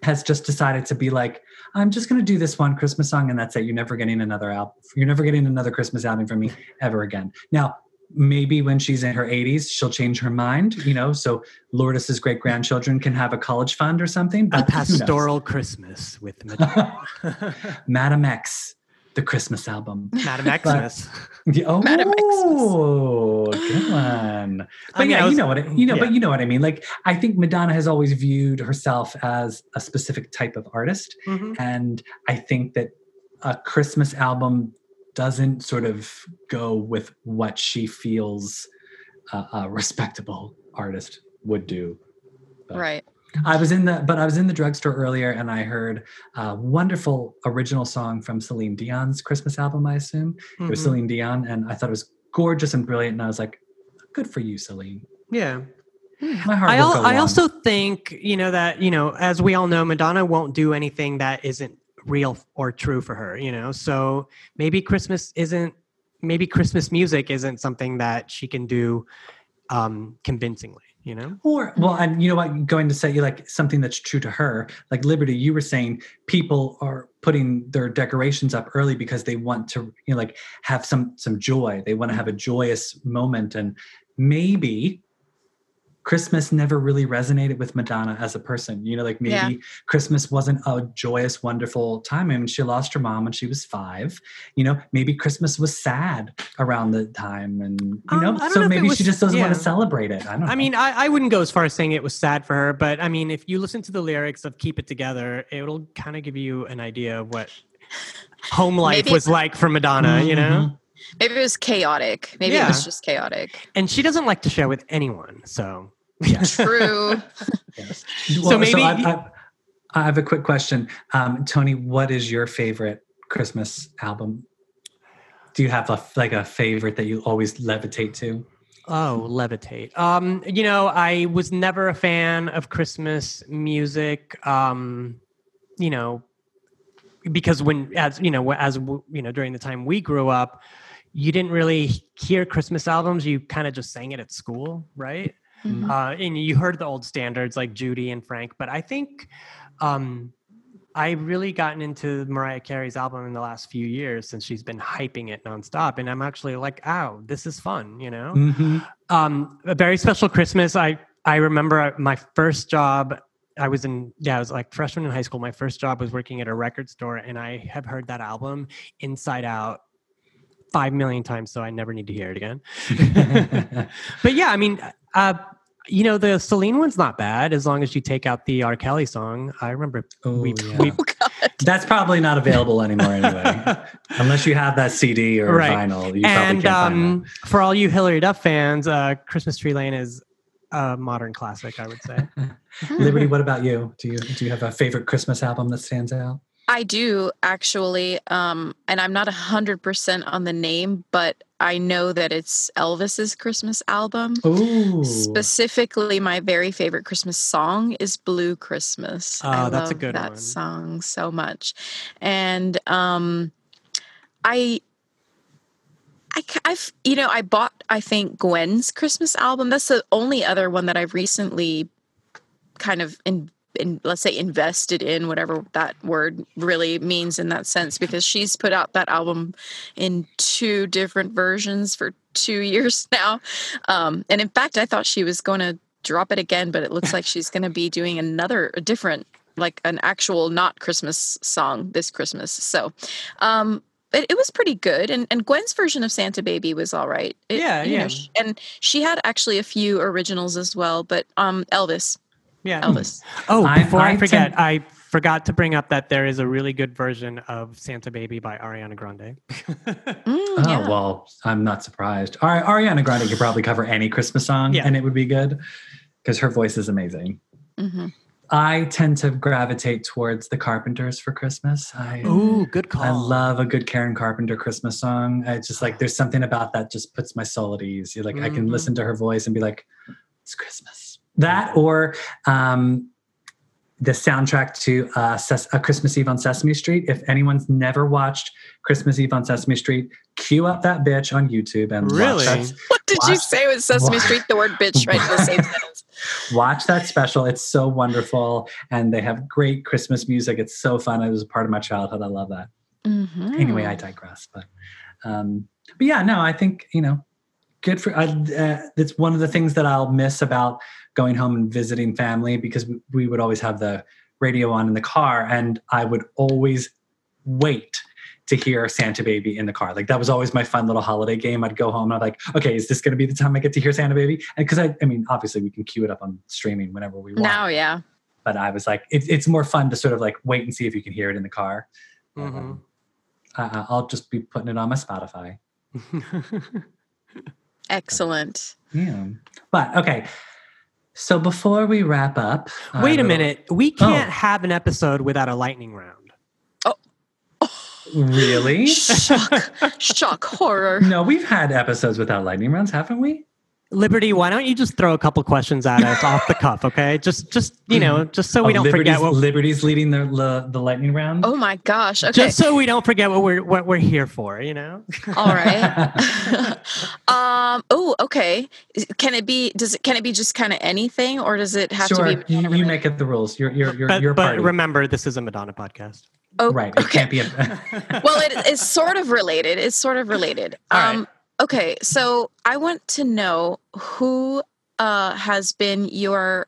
has just decided to be like, I'm just going to do this one Christmas song and that's it. You're never getting another album. You're never getting another Christmas album from me ever again. Now, maybe when she's in her 80s, she'll change her mind, you know, so Lourdes's great grandchildren can have a college fund or something. A pastoral Christmas with Madonna. *laughs* Madame X, the Christmas album. Madam Xmas. Oh, Madam good one. But mean, yeah, was- you know what I, you know, yeah. but you know what I mean. Like, I think Madonna has always viewed herself as a specific type of artist, Mhm. and I think that a Christmas album doesn't sort of go with what she feels a, a respectable artist would do. But- right I was in the, but I was in the drugstore earlier, and I heard a wonderful original song from Celine Dion's Christmas album. I assume it was Mhm. Celine Dion, and I thought it was gorgeous and brilliant. And I was like, "Good for you, Celine." Yeah. My heart I, al- I also think you know that you know as we all know madonna won't do anything that isn't real or true for her you know so maybe christmas isn't maybe christmas music isn't something that she can do um convincingly you know Or well, and you know what? Going to say you like something that's true to her, like Liberty. You were saying people are putting their decorations up early because they want to, you know, like have some some joy. They want to have a joyous moment, and maybe Christmas never really resonated with Madonna as a person. You know, like maybe Yeah. Christmas wasn't a joyous, wonderful time. I mean, she lost her mom when she was five. You know, maybe Christmas was sad around the time, and you Um, know, I don't know so maybe was- she just doesn't want to celebrate it. I don't. know. i mean I, I wouldn't go as far as saying it was sad for her but i mean if you listen to the lyrics of keep it together it'll kind of give you an idea of what home life Maybe- was like for madonna you know maybe it was chaotic maybe it was just chaotic and she doesn't like to share with anyone so Yeah. *laughs* true Yes. So maybe- I, I, I have a quick question, um, Tony. What is your favorite Christmas album? Do you have a like a favorite that you always levitate to? Oh, levitate. Um, you know, I was never a fan of Christmas music. Um, you know, because when as you know, as you know, during the time we grew up, you didn't really hear Christmas albums. You kind of just sang it at school, right? Mhm. Uh, and you heard the old standards like Judy and Frank. But I think um, I've really gotten into Mariah Carey's album in the last few years since she's been hyping it nonstop, and I'm actually like, "Ow, this is fun," you know. Mhm. Um, a very special Christmas. I I remember my first job. I was in yeah, I was like freshman in high school. My first job was working at a record store, and I have heard that album inside out five million times, so I never need to hear it again. *laughs* but yeah, I mean, uh, you know, the Celine one's not bad as long as you take out the R. Kelly song. I remember Oh, we, yeah. we That's probably not available anymore *laughs* anyway, unless you have that CD or Right. vinyl. You probably and can't find um, for all you Hilary Duff fans, uh, Christmas Tree Lane is a modern classic, I would say. *laughs* Liberty, what about you? Do you do you have a favorite Christmas album that stands out? I do actually, um, and I'm not a hundred percent on the name, but I know that it's Elvis's Christmas album. Ooh, Specifically, my very favorite Christmas song is "Blue Christmas." I Oh, that's a good that one. song so much, and um, I. I, I've you know, I bought, I think, Gwen's Christmas album. That's the only other one that I've recently kind of in, in let's say invested in whatever that word really means in that sense because she's put out that album in two different versions for two *laughs* years now. Um, and in fact i thought she was going to drop it again but it looks like she's going to be doing another a different like an actual not christmas song this christmas. So um it, it was pretty good and, and gwen's version of santa baby was all right. It- Yeah, you know, yeah. and she had actually a few originals as well but um elvis Yeah. elvis Oh, I- before I, I forget, tend- I forgot to bring up that there is a really good version of Santa Baby by Ariana Grande. Mm, *laughs* Oh yeah. well, I'm not surprised. Ari- Ariana Grande could probably cover any Christmas song, Yeah. and it would be good because her voice is amazing. Mhm. I tend to gravitate towards the Carpenters for Christmas. I Ooh, good call. I love a good Karen Carpenter Christmas song. I just like there's something about that just puts my soul at ease. You're like I can Mhm. listen to her voice and be like, it's Christmas. That or um, the soundtrack to uh, Ses- a Christmas Eve on Sesame Street. If anyone's never watched Christmas Eve on Sesame Street, cue up that bitch on YouTube and Really? watch that *laughs* What did you say with Sesame wa- Street? The word bitch right in the same *laughs* sentence. watch that special. It's so wonderful, and they have great Christmas music. It's so fun. It was a part of my childhood. I love that. Mhm. anyway i digress but um but yeah no i think you know good for I, uh, it's one of the things that i'll miss about going home and visiting family because we, we would always have the radio on in the car and i would always wait to hear santa baby in the car like that was always my fun little holiday game i'd go home and i'm like okay is this going to be the time i get to hear santa baby and because I, I mean obviously we can cue it up on streaming whenever we want now, yeah. but i was like it, it's more fun to sort of like wait and see if you can hear it in the car Mhm. um, I, I'll just be putting it on my Spotify. *laughs* Excellent. Yeah. But okay. So before we wrap up, uh, Wait a minute. We Oh. can't have an episode without a lightning round. Oh Really? *laughs* Shock. *laughs* Shock horror. no, we've had episodes without lightning rounds, haven't we? Liberty, why don't you just throw a couple questions at us off the cuff, okay? Just, just you know, just so we Oh, don't Liberty's, forget what. Liberty's leading the, the the lightning round. Oh my gosh. Okay. Just so we don't forget what we're what we're here for, you know. *laughs* All right. *laughs* um. Oh. Okay. Can it be? Does it? Can it be just kind of anything, or does it have sure, to be? you, you make it the rules. You're you're you're, But, you're but party. remember, this is a Madonna podcast. Oh, right. It can't be a. *laughs* well, it is sort of related. It's sort of related. All right. Okay, so I want to know who uh, has been your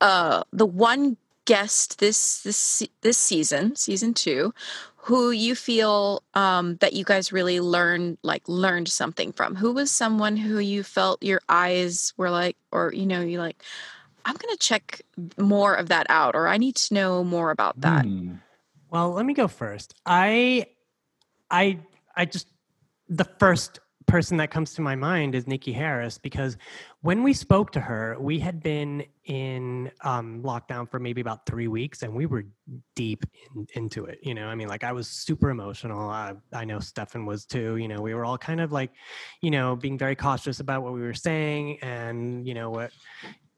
uh, the one guest this this this season, season two, who you feel um, that you guys really learned like learned something from. Who was someone who you felt your eyes were like, or you know, you like. I'm gonna check more of that out, or I need to know more about that. Hmm. Well, let me go first. I, I, I just the first person that comes to my mind is Niki Haris because when we spoke to her, we had been in um, lockdown for maybe about three weeks, and we were deep in, into it. You know, I mean, like I was super emotional. I, I know Stefan was too. You know, we were all kind of like, you know, being very cautious about what we were saying, and you know what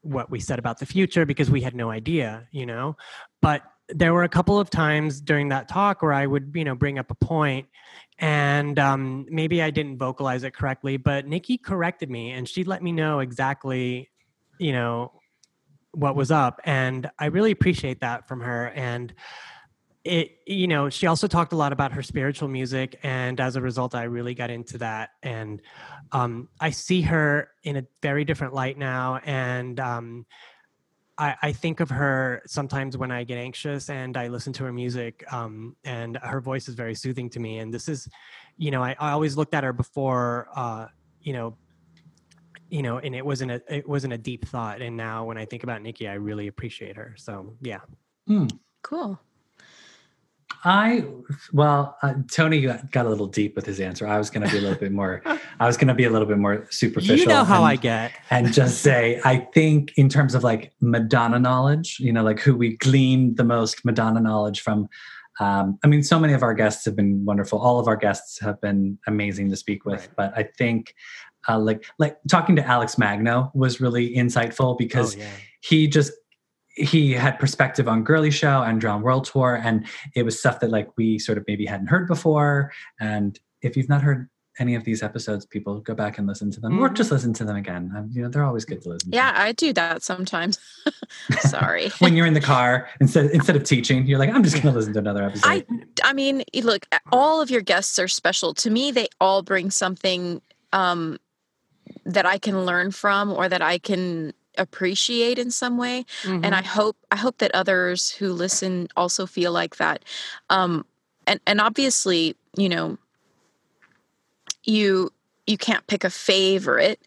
what we said about the future because we had no idea. You know, but there were a couple of times during that talk where I would, you know, bring up a point and um, maybe I didn't vocalize it correctly, but Nikki corrected me and she let me know exactly, you know, what was up. And I really appreciate that from her. And it you know she also talked a lot about her spiritual music and as a result i really got into that and um, i see her in a very different light now and um, I, I, think of her sometimes when i get anxious and i listen to her music um, and her voice is very soothing to me and this is you know i, I always looked at her before uh, you know you know and it wasn't a it wasn't a deep thought and now when i think about nikki i really appreciate her so yeah hmm. cool I well, uh, Tony got, got, a little deep with his answer. I was going to be a little bit more. *laughs* I was going to be a little bit more superficial. You know how and, I get, *laughs* and just say I think in terms of like Madonna knowledge, you know, like who we glean the most Madonna knowledge from. Um, I mean, so many of our guests have been wonderful. All of our guests have been amazing to speak with. Right. But I think, uh, like, like talking to Alex Magno was really insightful because oh, yeah. he just he had perspective on Girlie Show and Drowned World Tour, and it was stuff that like we sort of maybe hadn't heard before. And if you've not heard any of these episodes, people go back and listen to them, mm-hmm. or just listen to them again. Um, you know, they're always good to listen. Yeah, to. I do that sometimes. *laughs* Sorry. *laughs* when you're in the car, instead instead of teaching, you're like, I'm just going to listen to another episode. I, I mean, look, all of your guests are special to me. They all bring something um, that I can learn from, or that I can appreciate in some way mm-hmm. and i hope i hope that others who listen also feel like that um and and obviously you know you you can't pick a favorite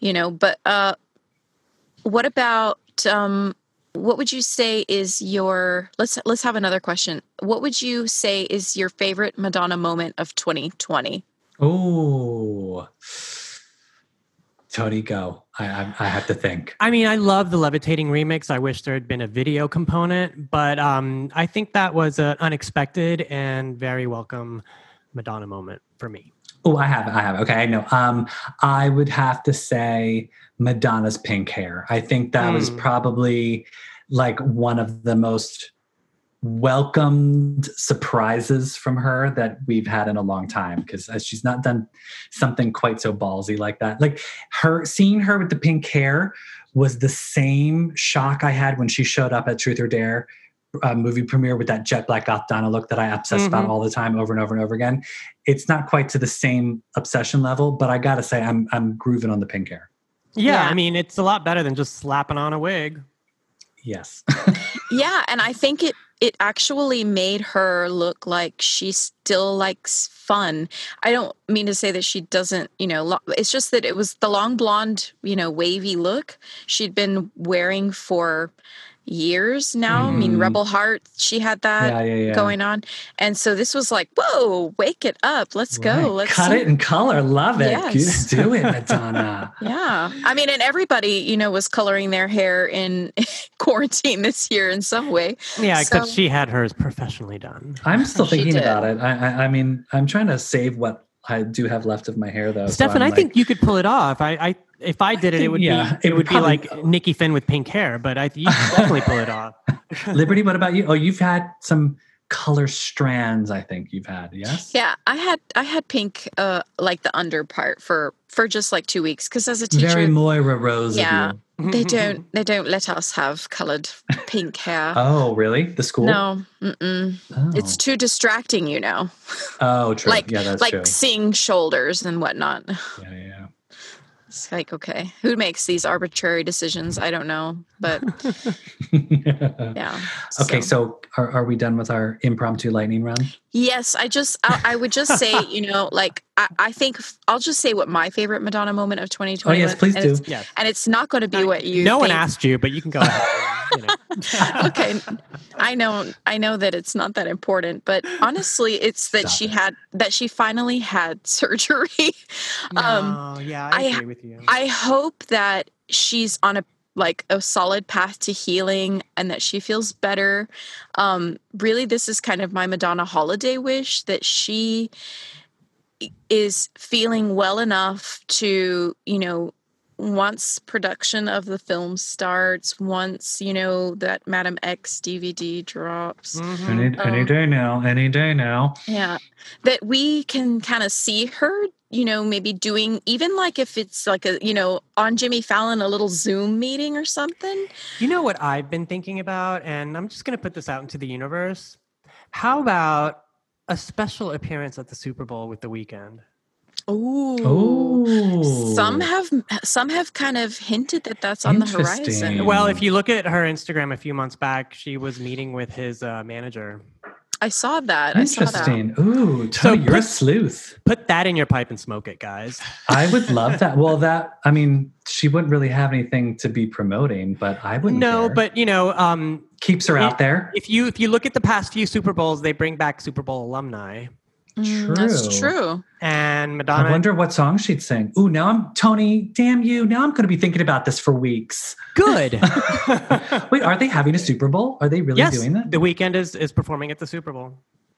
you know but uh what about um what would you say is your let's let's have another question what would you say is your favorite madonna moment of 2020 oh Tony, go. I, I, I have to think. I mean, I love the levitating remix. I wish there had been a video component, but um, I think that was an unexpected and very welcome Madonna moment for me. Oh, I have, I have. Okay, I know. Um, I would have to say Madonna's pink hair. I think that mm. was hmm. probably like one of the most welcomed surprises from her that we've had in a long time because she's not done something quite so ballsy like that. Like her seeing her with the pink hair was the same shock I had when she showed up at Truth or Dare uh, movie premiere with that jet black goth Donna look that I obsess mm-hmm. about all the time over and over and over again. It's not quite to the same obsession level, but I gotta say I'm I'm grooving on the pink hair. Yeah, yeah. I mean it's a lot better than just slapping on a wig. Yes. *laughs* yeah, and I think it it actually made her look like she still likes fun. I don't mean to say that she doesn't, you know, it's just that it was the long blonde, you know, wavy look she'd been wearing for years now. Mm. I mean, mm-hmm. Rebel Heart, she had that yeah, yeah, yeah. going on. And so this was like, whoa, wake it up. Let's right. go. Let's cut see. it in color. Love it. Yes. *laughs* Do it, *laughs* Madonna. yeah. I mean, and everybody, you know, was coloring their hair in *laughs* quarantine this year in some way. Yeah, so, except she had hers professionally done. I'm still thinking about it. I, I, I mean, I'm trying to save what I do have left of my hair though. Stefan, so I like, think you could pull it off. I, I if I did it, it would yeah, be it, it would, probably, be like Nikki Finn with pink hair, but I you definitely pull it off. *laughs* Liberty, what about you? Oh, you've had some color strands i think you've had yes yeah i had i had pink uh like the under part for for just like two weeks because as a teacher very moira rose yeah they don't *laughs* they don't let us have colored pink hair oh really the school no oh. it's too distracting you know oh true like yeah that's like true. seeing shoulders and whatnot yeah *laughs* yeah it's like, okay, who makes these arbitrary decisions? I don't know, but *laughs* yeah. Okay, so, so are, are, we done with our impromptu lightning round? Yes, I just, I, I would just say, *laughs* you know, like, I, I, think I'll just say what my favorite Madonna moment of 2020 Oh, yes, please do. Yes. And it's not going to be what you No think. one asked you, but you can go ahead. you know. *laughs* *laughs* okay. I know, I know that it's not that important, but honestly, it's that Stop she it. had, that she finally had surgery. um, no, yeah, I agree I, with you. I hope that she's on a like a solid path to healing and that she feels better. Um, really, this is kind of my Madonna holiday wish that she is feeling well enough to, you know, once production of the film starts, once you know that Madame X DVD drops, mm-hmm. any, any um, day now, any day now. Yeah, that we can kind of see her, you know, maybe doing even like if it's like a you know on Jimmy Fallon a little Zoom meeting or something. You know what I've been thinking about, and I'm just going to put this out into the universe. How about a special appearance at the Super Bowl with the Weeknd? Ooh. Oh, Some have some have kind of hinted that that's on the horizon. Well, if you look at her Instagram a few months back, she was meeting with his uh, manager. I saw that. I saw that. Interesting. Ooh, So you're a sleuth. Put that in your pipe and smoke it, guys. I would love that. *laughs* Well, that I mean, she wouldn't really have anything to be promoting, but I wouldn't. No, care. but you know, um, keeps her it- out there. if you if you look at the past few Super Bowls, they bring back Super Bowl alumni, Mm, That's True. true. and Madonna. I wonder what song she'd sing. Ooh, now I'm Tony. Damn you! Now I'm going to be thinking about this for weeks. Good. *laughs* Wait, are they having a Super Bowl? Are they really yes, doing that? the Weeknd is is performing at the Super Bowl.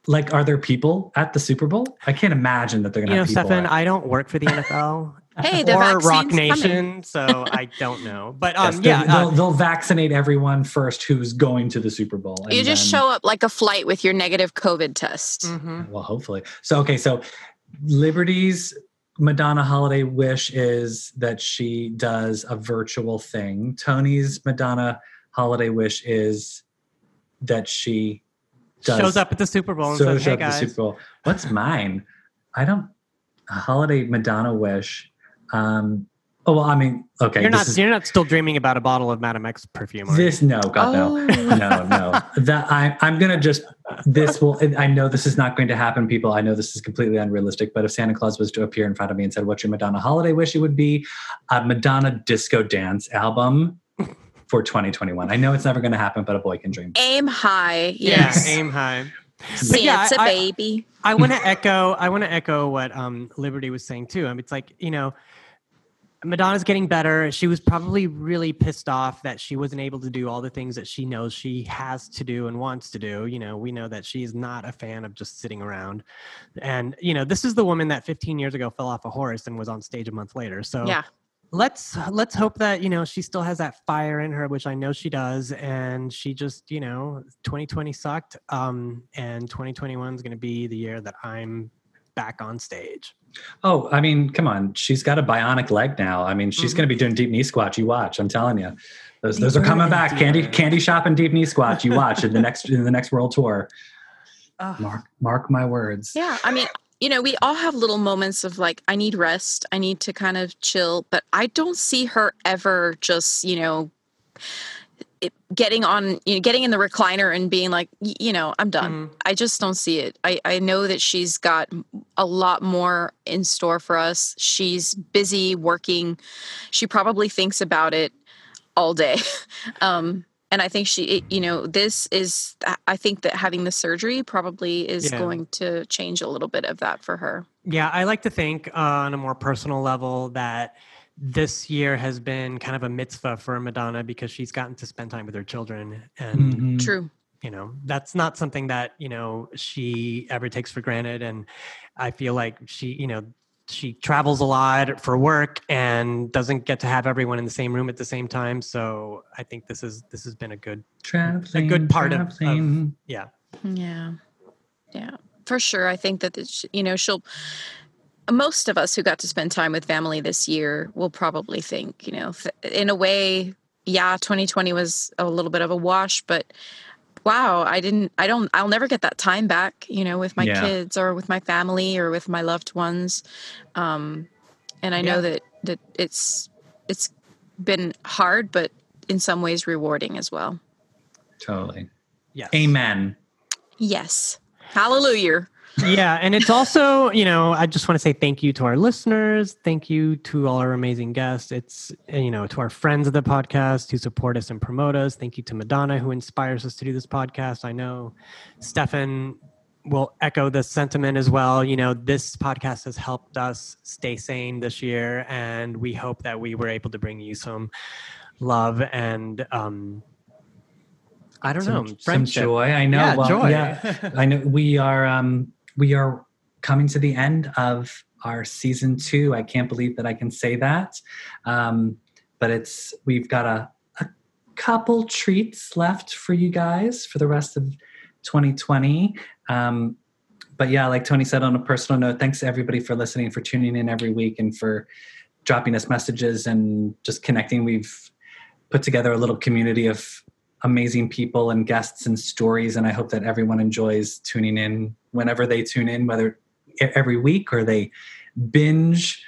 Like, are there people at the Super Bowl? I can't imagine that they're going to. You to know, have people. Stefan, at- I don't work for the NFL *laughs* Hey, the or vaccine's Rock coming. Nation, so I don't know. But Yes, um, they'll, yeah, they'll, uh, they'll vaccinate everyone first who's going to the Super Bowl. You just then- show up like a flight with your negative COVID test. mhm. Well, hopefully. So, okay. So, Liberty's Madonna holiday wish is that she does a virtual thing. Tony's Madonna holiday wish is that she does shows up at the Super Bowl and so says, "Hey up at the guys." Super Bowl. What's mine? I don't. A holiday Madonna wish. Um. Oh well, I mean, okay. You're not is- you're not still dreaming about a bottle of Madame X perfume. Are you? this no, God Oh. no, no, no. That I, I'm gonna just. This will. I know this is not going to happen, people. I know this is completely unrealistic. But if Santa Claus was to appear in front of me and said, "What's your Madonna holiday wish?" It would be a Madonna disco dance album for 2021. I know it's never going to happen, but a boy can dream. Aim high. yeah, aim high. Santa yeah, I- I- baby. I want to echo. I want to echo what um, Liberty was saying too. I mean, it's like you know, Madonna's getting better. She was probably really pissed off that she wasn't able to do all the things that she knows she has to do and wants to do. You know, we know that she's not a fan of just sitting around. And you know, this is the woman that 15 years ago fell off a horse and was on stage a month later. So Yeah. let's let's hope that you know she still has that fire in her which i know she does and she just you know 2020 sucked um and 2021 is going to be the year that i'm back on stage Oh, I mean, come on. She's got a bionic leg now. I mean, she's Mhm. going to be doing deep knee squats. You watch. I'm telling you, those They those are coming back. indeed. Candy candy shop and deep knee squats. You watch in the next in the next world tour. Mark mark my words. Yeah, I mean, you know, we all have little moments of like, I need rest, I need to kind of chill, but I don't see her ever just, you know, it, getting on, you know, getting in the recliner and being like, you know, I'm done. Mhm. I just don't see it. I, I know that she's got a lot more in store for us. She's busy working. She probably thinks about it all day. *laughs* um, and I think she, you know, this is, I think that having the surgery probably is Yeah. going to change a little bit of that for her. yeah i like to think uh, on a more personal level that this year has been kind of a mitzvah for madonna because she's gotten to spend time with her children and Mhm. True. you know that's not something that you know she ever takes for granted and i feel like she you know she travels a lot for work and doesn't get to have everyone in the same room at the same time so i think this is this has been a good Traveling, good part of- of- traveling. yeah Yeah. Yeah. For sure. I think that, it's, you know, she'll, most of us who got to spend time with family this year will probably think, you know, in a way, yeah, 2020 was a little bit of a wash, but wow, I didn't, I don't, I'll never get that time back, you know, with my Yeah. kids or with my family or with my loved ones. Um, and I know that, that it's, it's been hard, but in some ways rewarding as well. Totally. yes Amen. Yes. Hallelujah. Yeah and it's also you know i just want to say thank you to our listeners thank you to all our amazing guests it's uh, you know to our friends of the podcast who support us and promote us thank you to madonna who inspires us to do this podcast i know stefan will echo the sentiment as well you know this podcast has helped us stay sane this year and we hope that we were able to bring you some love and um i don't know some, some friendship. joy. I know. Yeah, well, joy. yeah, I know. We are um, we are coming to the end of our season two. I can't believe that I can say that, um, but it's we've got a, a couple treats left for you guys for the rest of 2020. Um, but yeah, like Tony said on a personal note, thanks everybody for listening, for tuning in every week, and for dropping us messages and just connecting. We've put together a little community of amazing people and guests and stories. And I hope that everyone enjoys tuning in whenever they tune in, whether every week or they binge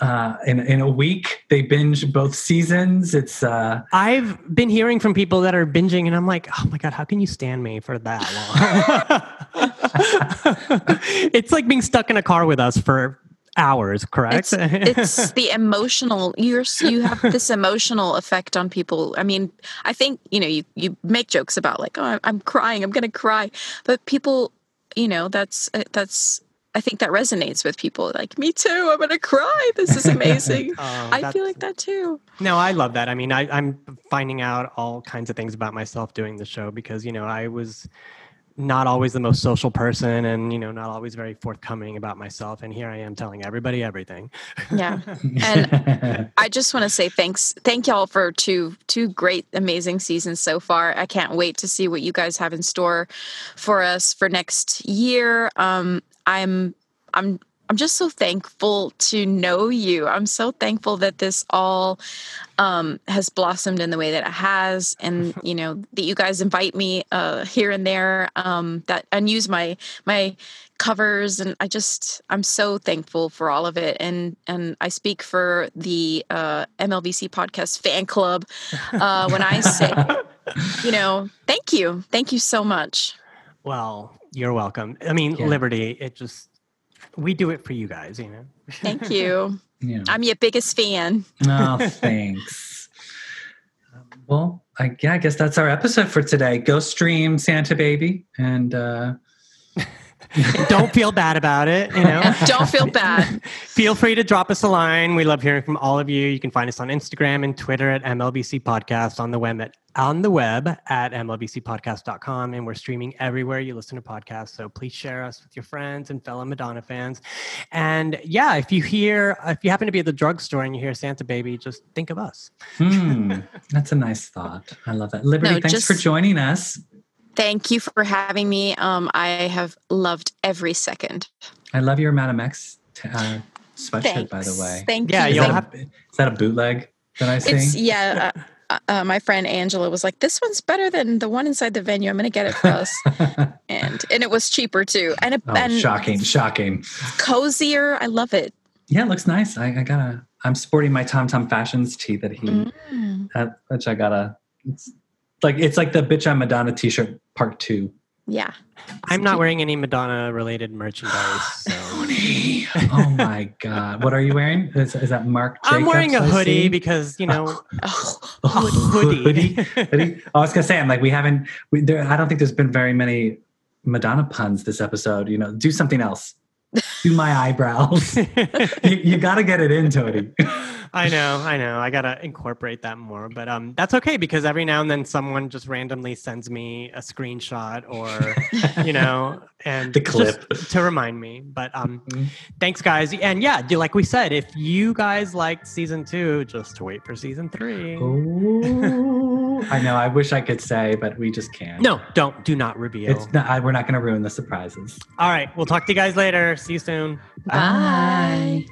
uh, in in a week. They binge both seasons. It's uh, I've been hearing from people that are binging, and I'm like, oh my god, how can you stand me for that long? *laughs* *laughs* it's like being stuck in a car with us for hours, correct? It's, it's *laughs* the emotional. You're you have this emotional effect on people. I mean, I think you know you you make jokes about like, oh, I'm- crying, I'm gonna cry, but people, you know, that's uh, that's. I think that resonates with people. Like me too. I'm gonna cry. This is amazing. *laughs* Oh, I feel like that too. No, I love that. I mean, I, I'm finding out all kinds of things about myself doing the show because, you know, I was not always the most social person and, you know, not always very forthcoming about myself. And here I am telling everybody everything. Yeah. *laughs* And I just want to say thanks, thank y'all for two two great, amazing seasons so far. I can't wait to see what you guys have in store for us for next year. Um, I'm I'm I'm just so thankful to know you. I'm so thankful that this all um, has blossomed in the way that it has, and *laughs* you know that you guys invite me uh, here and there um, that and use my my covers, and I just I'm so thankful for all of it, and and I speak for the uh, MLBC podcast fan club uh, when I say, *laughs* you know, thank you, thank you so much. Well, you're welcome. I mean, Yeah. Liberty, it just, we do it for you guys, you know? Thank *laughs* you. yeah. I'm your biggest fan. Oh, thanks. Um, well, I, yeah, I guess that's our episode for today. Go stream Santa Baby and uh, *laughs* Don't feel bad about it, you know? *laughs* Don't feel bad. *laughs* Feel free to drop us a line. We love hearing from all of you. You can find us on Instagram and Twitter at MLBC Podcast, on the web at on the web at mlbcpodcast.com and we're streaming everywhere you listen to podcasts so please share us with your friends and fellow madonna fans and yeah if you hear if you happen to be at the drugstore and you hear santa baby just think of us hmm, that's a nice thought. I love that. Liberty, No, thanks for joining us. Thank you for having me. Um, I have loved every second. I love your Madame X t- uh, sweatshirt, by the way. Thank Yeah, you. Is you'll that, a, is that a bootleg that I see? It's yeah. *laughs* Uh, uh, my friend Angela was like, "This one's better than the one inside the venue. I'm going to get it for us." *laughs* and and it was cheaper too, and it, oh, and shocking, shocking. cozier. I love it. Yeah, it looks nice. I, I gotta. I'm sporting my Tom Tom Fashions tee that he, Mm. uh, which I gotta. It's like it's like the Bitch I'm Madonna T-shirt part two. Yeah. i'm not wearing any madonna related merchandise *sighs* so oh my god, what are you wearing? Is, is that Mark? i'm wearing a hoodie because you know *laughs* Oh, *laughs* a oh, hoodie, hoodie. hoodie. *laughs* I was gonna say, I'm like, we haven't. We, there, I don't think there's been very many Madonna puns this episode. You know, do something else. Do my eyebrows. *laughs* you, you got to get it in, Tony. I know, I know. I gotta incorporate that more, but um, that's okay because every now and then someone just randomly sends me a screenshot or, *laughs* you know, and The clip. to remind me. But um, Mhm. thanks, guys, and yeah, do- like we said, if you guys liked season two, just wait for season three. Ooh, I know. I wish I could say, but we just can't. No, don't, do not reveal. it's not. I, we're not going to ruin the surprises. All right, we'll talk to you guys later. See you soon. Bye.